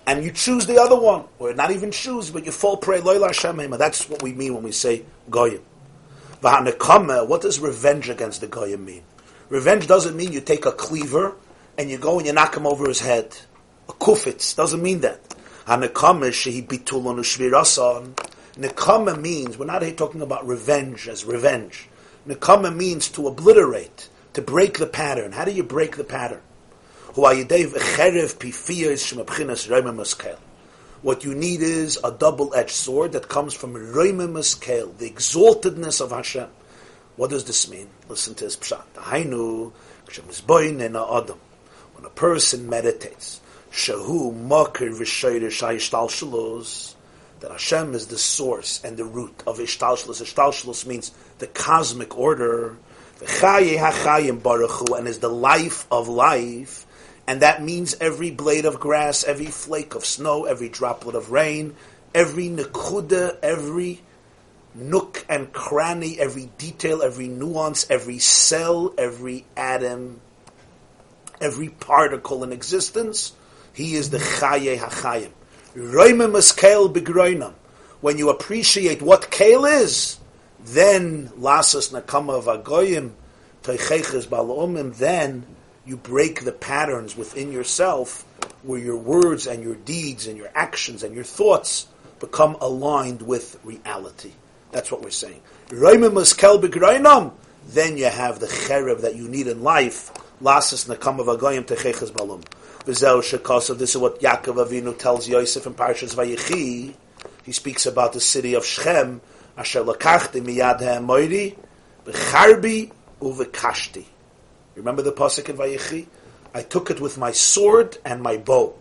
And you choose the other one, or not even choose, but you fall prey. That's what we mean when we say goyim. What does revenge against the goyim mean? Revenge doesn't mean you take a cleaver and you go and you knock him over his head. A kufitz doesn't mean that. Nekama means we're not here talking about revenge as revenge. Nekama means to obliterate, to break the pattern. How do you break the pattern? What you need is a double-edged sword that comes from Roimim the exaltedness of Hashem. What does this mean? Listen to his pshat. When a person meditates, that Hashem is the source and the root of ishtalshalos. Ishtalshalos means the cosmic order. And is the life of life. And that means every blade of grass, every flake of snow, every droplet of rain, every nekuda, every nook and cranny, every detail, every nuance, every cell, every atom, every particle in existence. He is the Chaye HaChayim. Roimim is Kael Begroinam. When you appreciate what Kael is, then Lasas Nakama Vagoyim, Teicheches Balomim, then you break the patterns within yourself where your words and your deeds and your actions and your thoughts become aligned with reality. That's what we're saying. Then you have the cherev that you need in life. This is what Yaakov Avinu tells Yosef in Parshas Vayechi. He speaks about the city of Shechem. Asher lakachti miyad ha'amoiri b'charbi uvekashti. Remember the pasuk in Vayechi? I took it with my sword and my bow.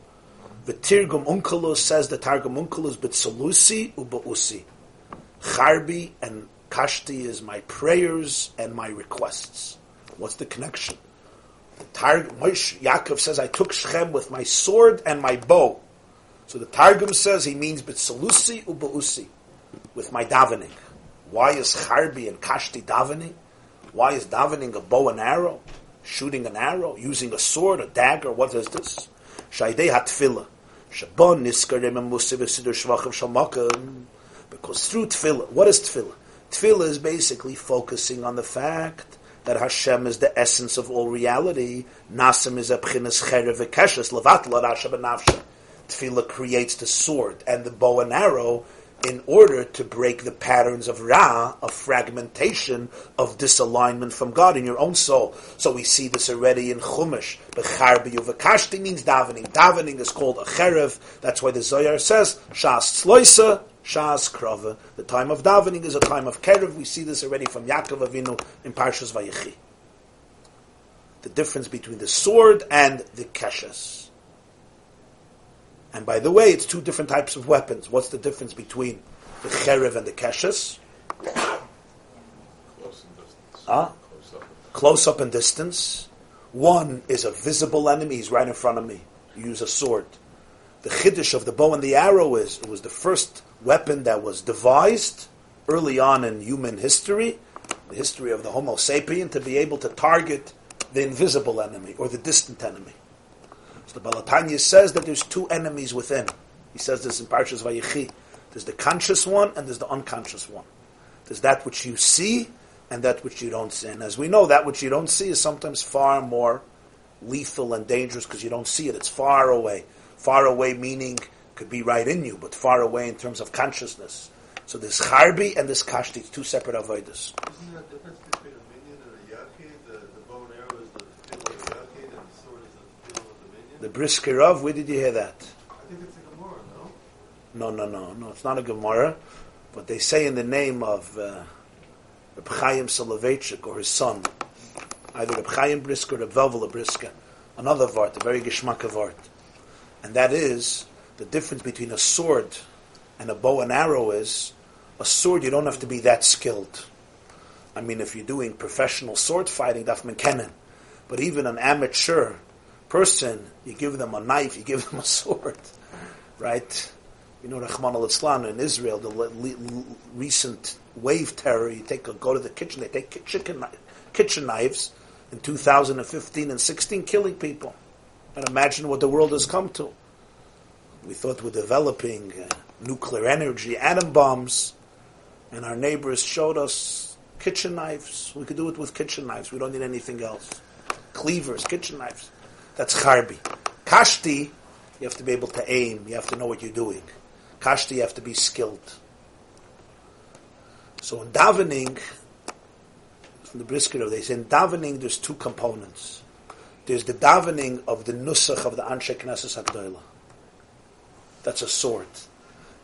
The Tirgum Unkelos says the Targum Unkelos b'tsalusi uba'usi. Charbi and Kashti is my prayers and my requests. What's the connection? The Tar- Moshe Yaakov says, I took Shechem with my sword and my bow. So the Targum says he means Bitsalusi ubausi, with my davening. Why is Charbi and Kashti davening? Why is davening a bow and arrow? Shooting an arrow? Using a sword, a dagger? What is this? Shaidei hatfila. Shabon niskarim and musiv shvachav shamakam. Because through tefillah, what is tefillah? Tefillah is basically focusing on the fact that Hashem is the essence of all reality. Nasim is a b'chinas cherev v'keshes levatla rasha b'nafsha. Tefillah creates the sword and the bow and arrow in order to break the patterns of Ra, of fragmentation, of disalignment from God in your own soul. So we see this already in Chumash. Bechar b'yuvakashti means davening. Davening is called a cherev. That's why the Zohar says, Shas tzloisa, Shas Krava. The time of davening is a time of Kerev. We see this already from Yaakov Avinu in Parshas Vayechi. The difference between the sword and the keshes. And by the way, it's two different types of weapons. What's the difference between the Cherev and the keshes? Close. Huh? Close up. Close up in distance. One is a visible enemy. He's right in front of me. You use a sword. The chiddush of the bow and the arrow is it was the first weapon that was devised early on in human history, the history of the Homo sapien, to be able to target the invisible enemy or the distant enemy. So the Baal Hatanya says that there's two enemies within. He says this in Parshas Vayechi. There's the conscious one and there's the unconscious one. There's that which you see and that which you don't see. And as we know, that which you don't see is sometimes far more lethal and dangerous because you don't see it. It's far away. Far away meaning could be right in you, but far away in terms of consciousness. So there's charbi and there's kashti, it's two separate avodas. Isn't between a minion and a yachid? The, the bow and arrow is the feel of the yachid and the sword is the feel of the brisker of, where did you hear that? I think it's a Gemara, no? No, no, no, no. It's not a Gemara, but they say in the name of uh, Reb Chaim Soloveitchik or his son, either Reb Chaim Brisker or Reb Velvel Brisker, another vart, a very geschmack vart, and that is the difference between a sword and a bow and arrow is a sword. You don't have to be that skilled. I mean, if you're doing professional sword fighting, daf kennen, but even an amateur person, you give them a knife, you give them a sword, right? You know, Rahman al Islam in Israel, the le- le- recent wave terror, you take a, go to the kitchen, they take chicken, kitchen knives in 2015 and 16, killing people. And imagine what the world has come to. We thought we're developing uh, nuclear energy, atom bombs, and our neighbors showed us kitchen knives. We could do it with kitchen knives. We don't need anything else. Cleavers, kitchen knives. That's charbi. Kashti, you have to be able to aim. You have to know what you're doing. Kashti, you have to be skilled. So in davening, from the Brisker, they say in davening there's two components. There's the davening of the nusach of the Anshe Knesset HaGdolah. That's a sword.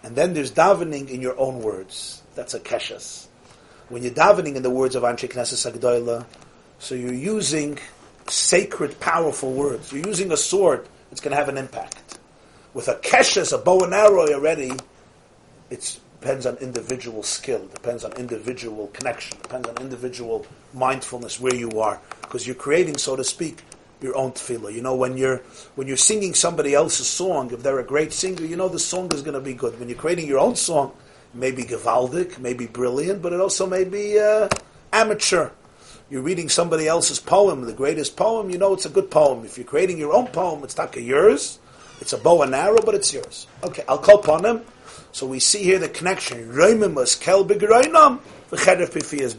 And then there's davening in your own words. That's a keshes. When you're davening in the words of Anshe Knesset HaGdolah, so you're using sacred, powerful words. You're using a sword, it's going to have an impact. With a keshes, a bow and arrow already, it depends on individual skill, depends on individual connection, depends on individual mindfulness where you are. Because you're creating, so to speak, your own tefillah. You know, when you're when you're singing somebody else's song, if they're a great singer, you know the song is going to be good. When you're creating your own song, it may be gewaldic, may be brilliant, but it also may be uh, amateur. You're reading somebody else's poem, the greatest poem, you know it's a good poem. If you're creating your own poem, it's not yours. It's a bow and arrow, but it's yours. Okay, I'll call upon him. So we see here the connection. Kel begroinam pifiyas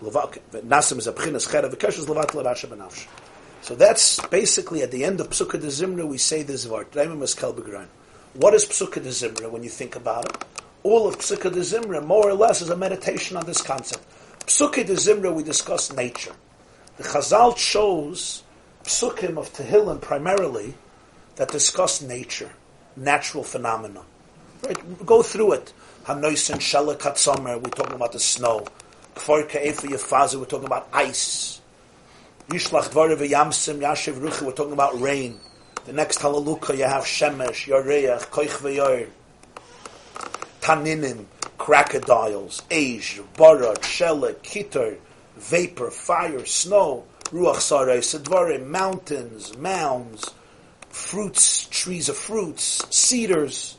levak nasim is a. So that's basically at the end of Pesukei de Zimra we say this word. Roimimus kel begroin. What is Pesukei de Zimra when you think about it? All of Pesukei de Zimra more or less is a meditation on this concept. Pesukei de Zimra we discuss nature. The Chazal shows psukim of Tehillim primarily that discuss nature, natural phenomena. Right? Go through it. Hanoisen Shela Katzomer, we're talking about the snow. Kfor Ka'efa Yefazi, we're talking about ice. Yishlach Dvarev Yamsim Yashiv Ruchi, we're talking about rain. The next Halaluka, you have Shemesh, Yoreach, Koich V'yor. Taninim, crocodiles, Age, Barad, Shela, Kitar, vapor, fire, snow, ruach sarei, sedvarim, mountains, mounds, fruits, trees of fruits, cedars,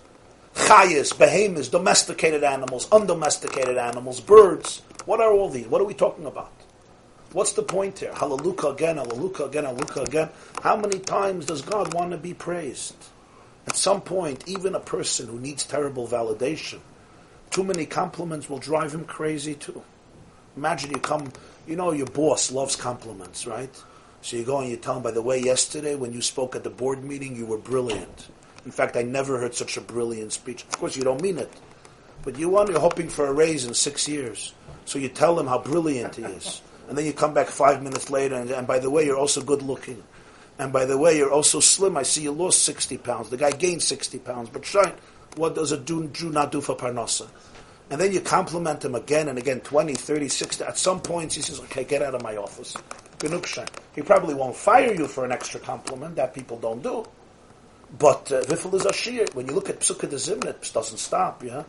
chayas, behemoths, domesticated animals, undomesticated animals, birds. What are all these? What are we talking about? What's the point here? Hallelujah again, hallelujah again, hallelujah again. How many times does God want to be praised? At some point, even a person who needs terrible validation, too many compliments will drive him crazy too. Imagine you come, you know, your boss loves compliments, right? So you go and you tell him, by the way, yesterday when you spoke at the board meeting, you were brilliant. In fact, I never heard such a brilliant speech. Of course, you don't mean it. But you want, you're hoping for a raise in six years. So you tell him how brilliant he is. And then you come back five minutes later, and, and by the way, you're also good looking. And by the way, you're also slim. I see you lost 60 pounds. The guy gained 60 pounds. But shine, what does a Jew not do for Parnassa? And then you compliment him again and again, 20, 30, 60. At some points, he says, okay, get out of my office. He probably won't fire you for an extra compliment. That people don't do. But uh, Vifel is Ashir. When you look at Pesukei de Zimra, it doesn't stop, yeah?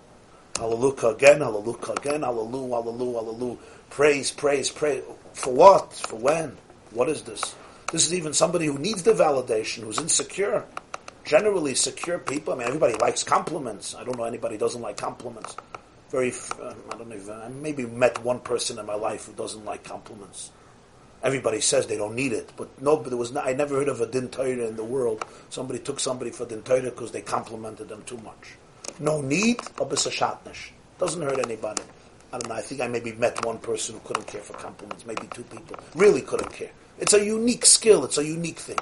Hallelujah again, hallelujah again, hallelujah, hallelujah, hallelujah. Praise, praise, praise. For what? For when? What is this? This is even somebody who needs the validation, who's insecure. Generally, secure people, I mean, everybody likes compliments. I don't know anybody doesn't like compliments. Very, uh, I don't know, I maybe met one person in my life who doesn't like compliments. Everybody says they don't need it, but no, but there was not, I never heard of a din Torah in the world. Somebody took somebody for din Torah because they complimented them too much. No need, a shatnish. Doesn't hurt anybody. I don't know. I think I maybe met one person who couldn't care for compliments. Maybe two people really couldn't care. It's a unique skill. It's a unique thing.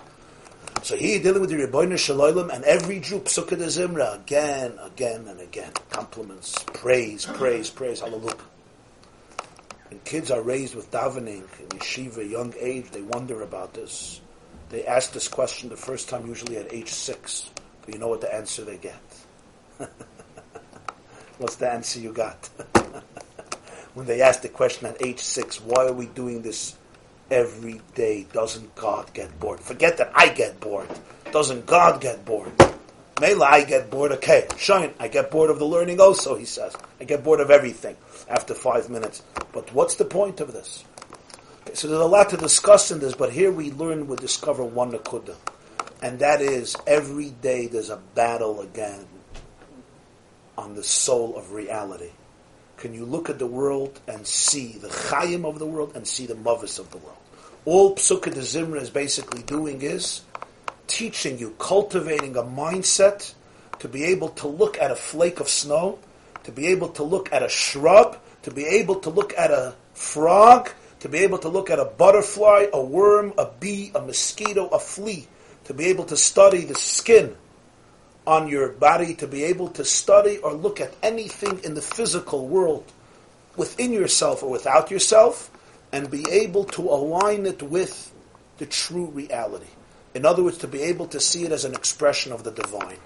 So here dealing with the Rebbeinu Shalom and every Jew Pesukei de Zimra again, again, and again. Compliments, praise, praise, praise, hallelujah. When kids are raised with davening in yeshiva, young age, they wonder about this. They ask this question the first time, usually at age six. But you know what the answer they get? What's the answer you got? when they ask the question at age six, why are we doing this every day? Doesn't God get bored? Forget that I get bored. Doesn't God get bored? Mela, I get bored. Okay, shine. I get bored of the learning also, he says. I get bored of everything after five minutes. But what's the point of this? Okay, so there's a lot to discuss in this, but here we learn, we discover one nakuda. And that is, every day there's a battle again on the soul of reality. Can you look at the world and see the chayim of the world and see the mavis of the world? All Pesukei de Zimra is basically doing is teaching you, cultivating a mindset to be able to look at a flake of snow, to be able to look at a shrub, to be able to look at a frog, to be able to look at a butterfly, a worm, a bee, a mosquito, a flea, to be able to study the skin on your body, to be able to study or look at anything in the physical world within yourself or without yourself, and be able to align it with the true reality. In other words, to be able to see it as an expression of the divine.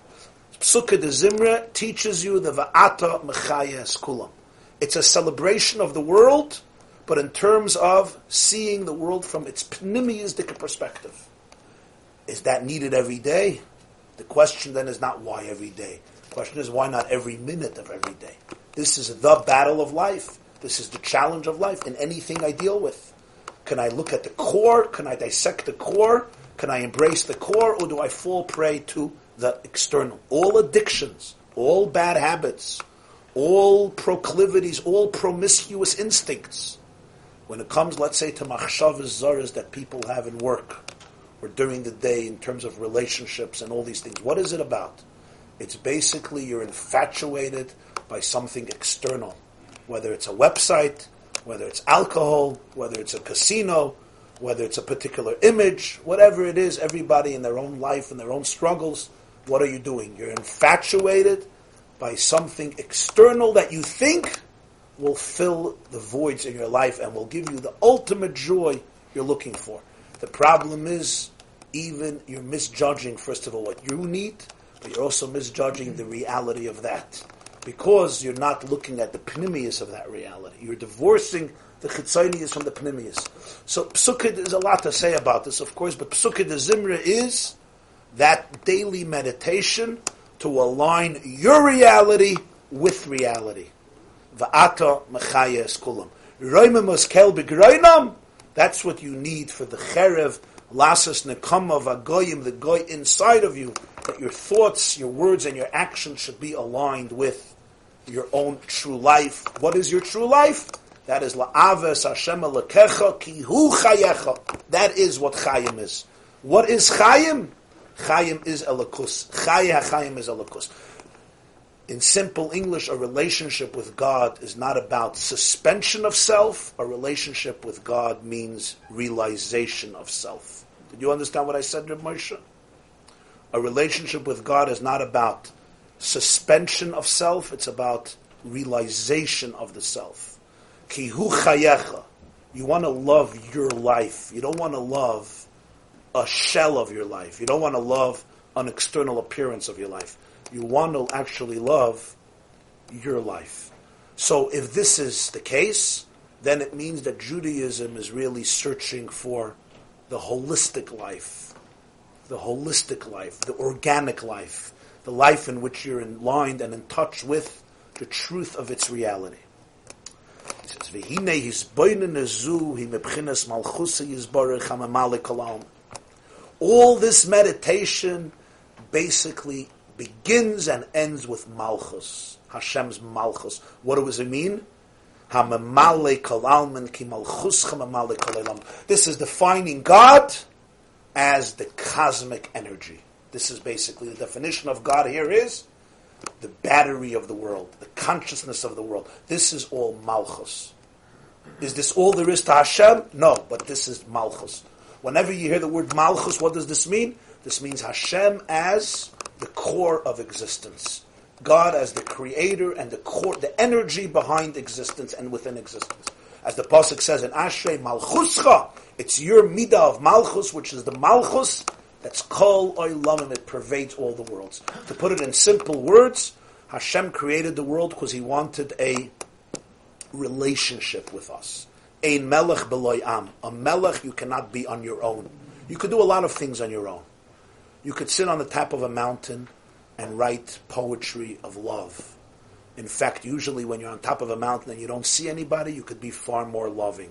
Pesukei de Zimra teaches you the Va'ata Mechaya Skulam. It's a celebration of the world, but in terms of seeing the world from its pneumistic perspective. Is that needed every day? The question then is not why every day. The question is why not every minute of every day? This is the battle of life. This is the challenge of life in anything I deal with. Can I look at the core? Can I dissect the core? Can I embrace the core? Or do I fall prey to the external? All addictions, all bad habits, all proclivities, all promiscuous instincts. When it comes, let's say, to machshavas zaras that people have in work, or during the day in terms of relationships and all these things. What is it about? It's basically you're infatuated by something external, whether it's a website, whether it's alcohol, whether it's a casino, whether it's a particular image, whatever it is, everybody in their own life and their own struggles, what are you doing? You're infatuated by something external that you think will fill the voids in your life and will give you the ultimate joy you're looking for. The problem is, even you're misjudging, first of all, what you need, but you're also misjudging the reality of that. Because you're not looking at the pneumius of that reality. You're divorcing the chitzonius from the pneumius. So Pesukei, there's a lot to say about this, of course, but Pesukei de Zimra is that daily meditation to align your reality with reality. Va'ata mechaya eskulam. Roimim kel that's what you need for the cherev, lasas nekama vagoyim, the goy inside of you, that your thoughts, your words, and your actions should be aligned with your own true life. What is your true life? That is la'aves Hashem alekecha ki hu chayecha. That is what chayim is. What is chayim? Chayim is elakus. Chaya chayim is elakus in simple English, a relationship with God is not about suspension of self. A relationship with God means realization of self. Did you understand what I said, Reb Moshe? A relationship with God is not about suspension of self, it's about realization of the self. Kihu chayecha. You want to love your life. You don't want to love a shell of your life. You don't want to love an external appearance of your life you want to actually love your life. So if this is the case, then it means that Judaism is really searching for the holistic life, the holistic life, the organic life, the life in which you're in line and in touch with the truth of its reality. He says, All this meditation basically begins and ends with Malchus, Hashem's Malchus. What does it mean? This is defining God as the cosmic energy. This is basically the definition of God here is the battery of the world, the consciousness of the world. This is all Malchus. Is this all there is to Hashem? No, but this is Malchus. Whenever you hear the word Malchus, what does this mean? This means Hashem as the core of existence. God as the creator and the core, the energy behind existence and within existence. As the Pasuk says in Ashrei Malchuscha, it's your midah of Malchus, which is the Malchus that's Kol Oilamim, it pervades all the worlds. To put it in simple words, Hashem created the world because He wanted a relationship with us. Ein melech beloy am. A melech you cannot be on your own. You could do a lot of things on your own. You could sit on the top of a mountain and write poetry of love. In fact, usually when you're on top of a mountain and you don't see anybody, you could be far more loving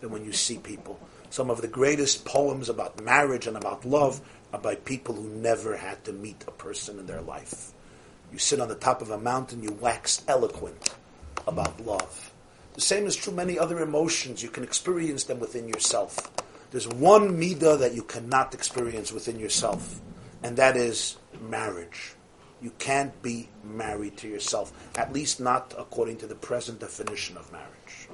than when you see people. Some of the greatest poems about marriage and about love are by people who never had to meet a person in their life. You sit on the top of a mountain, you wax eloquent about love. The same is true many other emotions. You can experience them within yourself. There's one midah that you cannot experience within yourself, and that is marriage. You can't be married to yourself, at least not according to the present definition of marriage.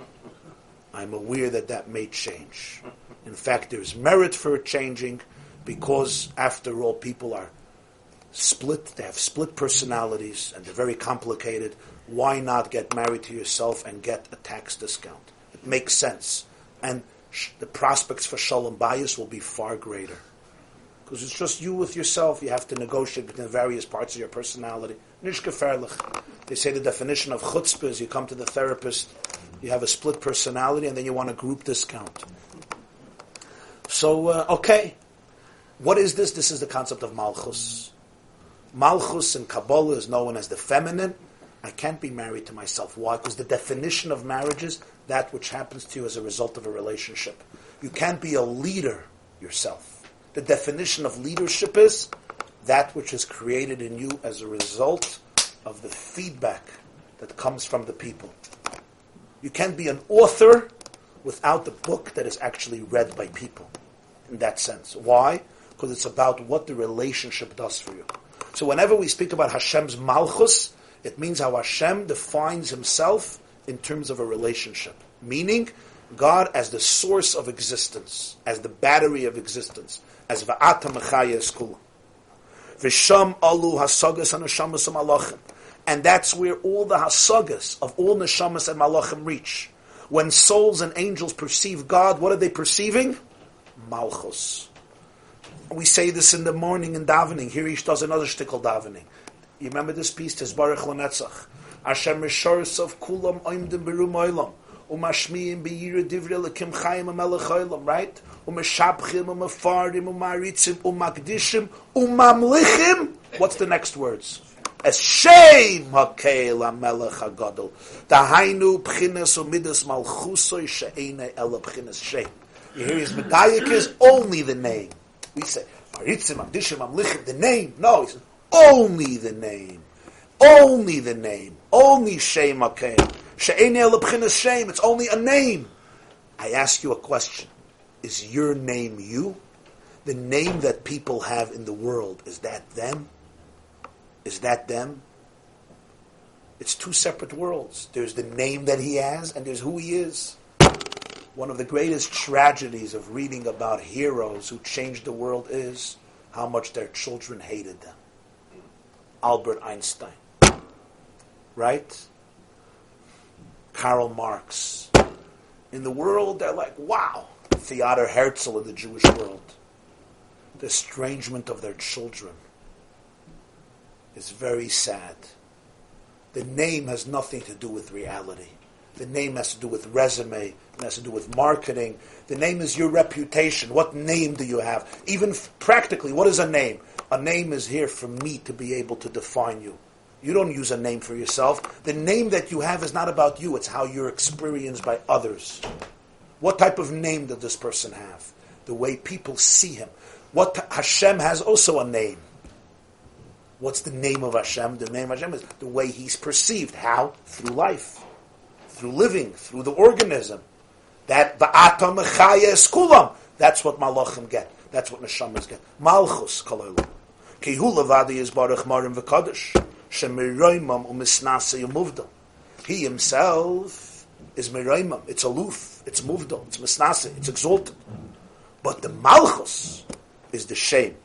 I'm aware that that may change. In fact, there's merit for it changing because, after all, people are split, they have split personalities, and they're very complicated. Why not get married to yourself and get a tax discount? It makes sense. And sh- the prospects for shalom bias will be far greater. Because it's just you with yourself. You have to negotiate between the various parts of your personality. Nish gefährlich. They say the definition of chutzpah is you come to the therapist, you have a split personality, and then you want a group discount. So, uh, okay. What is this? This is the concept of malchus. Malchus in Kabbalah is known as the feminine. I can't be married to myself. Why? Because the definition of marriage is that which happens to you as a result of a relationship. You can't be a leader yourself. The definition of leadership is that which is created in you as a result of the feedback that comes from the people. You can't be an author without the book that is actually read by people in that sense. Why? Because it's about what the relationship does for you. So whenever we speak about Hashem's malchus, it means how Hashem defines himself in terms of a relationship. Meaning, God as the source of existence, as the battery of existence, as Va'ata Mechaya Eskula. Visham Alu Hasagas and Malachim. And that's where all the Hasagas of all Neshamas and Malachim reach. When souls and angels perceive God, what are they perceiving? Malchus. We say this in the morning in davening. Here each does another shtickle davening. You remember this piece, Tezbarach Lanetzach. Hashem Rishoris of Kulam Oimdim Berum Oilam. Umashmiim Beira Divrei Lekim Chayim Amelech Oilam, right? Umeshabchim, Umefardim, Umaritzim, Umakdishim, Umamlichim. What's the next words? Shem Hakel Amelech HaGadol. Dahainu Pchines Umidas Malchusoi She'ene Ela Pchines Shem. You hear his medayik is only the name. We say, Maritzim, Amdishim, Amlichim, the name. No, he says, only the name. Only the name. Only Shem Hakel. She'ene Ela Pchines Shem. It's only a name. I ask you a question. Is your name you? The name that people have in the world, is that them? Is that them? It's two separate worlds. There's the name that he has, and there's who he is. One of the greatest tragedies of reading about heroes who changed the world is how much their children hated them. Albert Einstein. Right? Karl Marx. In the world, they're like, wow. Theodor Herzl in the Jewish world. The estrangement of their children is very sad. The name has nothing to do with reality. The name has to do with resume. It has to do with marketing. The name is your reputation. What name do you have? Even f- practically, what is a name? A name is here for me to be able to define you. You don't use a name for yourself. The name that you have is not about you, it's how you're experienced by others. What type of name does this person have? The way people see him. What Hashem has also a name. What's the name of Hashem? The name of Hashem is the way he's perceived. How? Through life. through living, through the organism. That the atom mechaya is kulam. That's what malachim get. That's what neshamas get. Malchus kalolim. Ki hu levadi is baruch marim v'kadosh. Shemiroimam umisnase yumuvdal. He himself is miroimam. It's aloof. It's muvdal. It's misnase. It's exalted. But the malchus is the shame.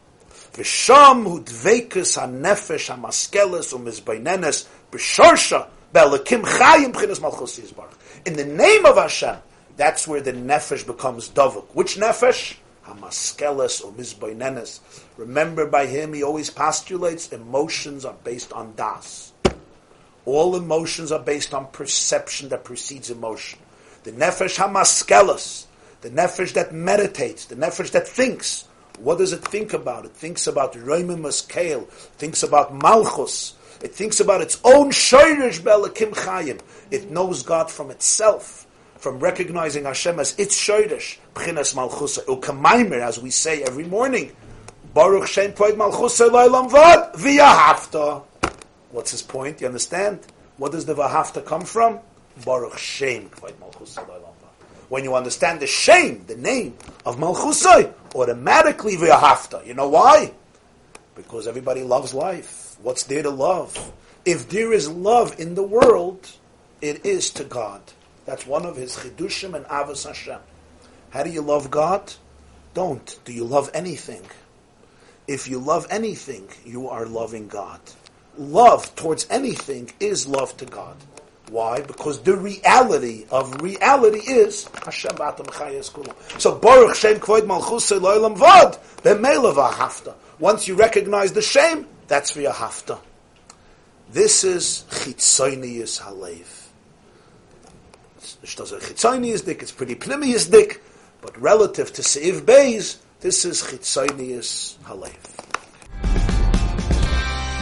V'sham hu dveikus ha-nefesh ha-maskeles u'mizbainenes b'shorsha chayim b'chinas malchus yizbarach. In the name of Hashem, that's where the nefesh becomes davuk. Which nefesh? Hamaskeles or mizbainenes. Remember by him, he always postulates emotions are based on das. All emotions are based on perception that precedes emotion. The nefesh hamaskeles, the nefesh that meditates, the nefesh that thinks. What does it think about? It thinks about Roimimus Kale, thinks about Malchus, it thinks about its own Shoirish Belakim Chayim. It knows God from itself, from recognizing Hashem as its Shoirish, B'chinas Malchusa, Ukamaimer, as we say every morning. Baruch Shem Poed Malchusa Loilam Vod, V'yahafta. What's his point? You understand? What does the Vahafta come from? Baruch Shem When you understand the shame, the name of Malchusai, automatically V'yahafta. You know why? Because everybody loves life. What's there to love? If there is love in the world, it is to God. That's one of his chidushim and avos Hashem. How do you love God? Don't. Do you love anything? If you love anything, you are loving God. Love towards anything is love to God. Why? Because the reality of reality is Hashem Kulam. So Baruch Shem Kvoid Malchus Loilam Vod B'Meilav Hafta. Once you recognize the shame, that's for your hafta. This is chitzonius halev. Chitzonius dik, it's pretty plimius dik, but relative to Seiv Beis, this is chitzonius halev.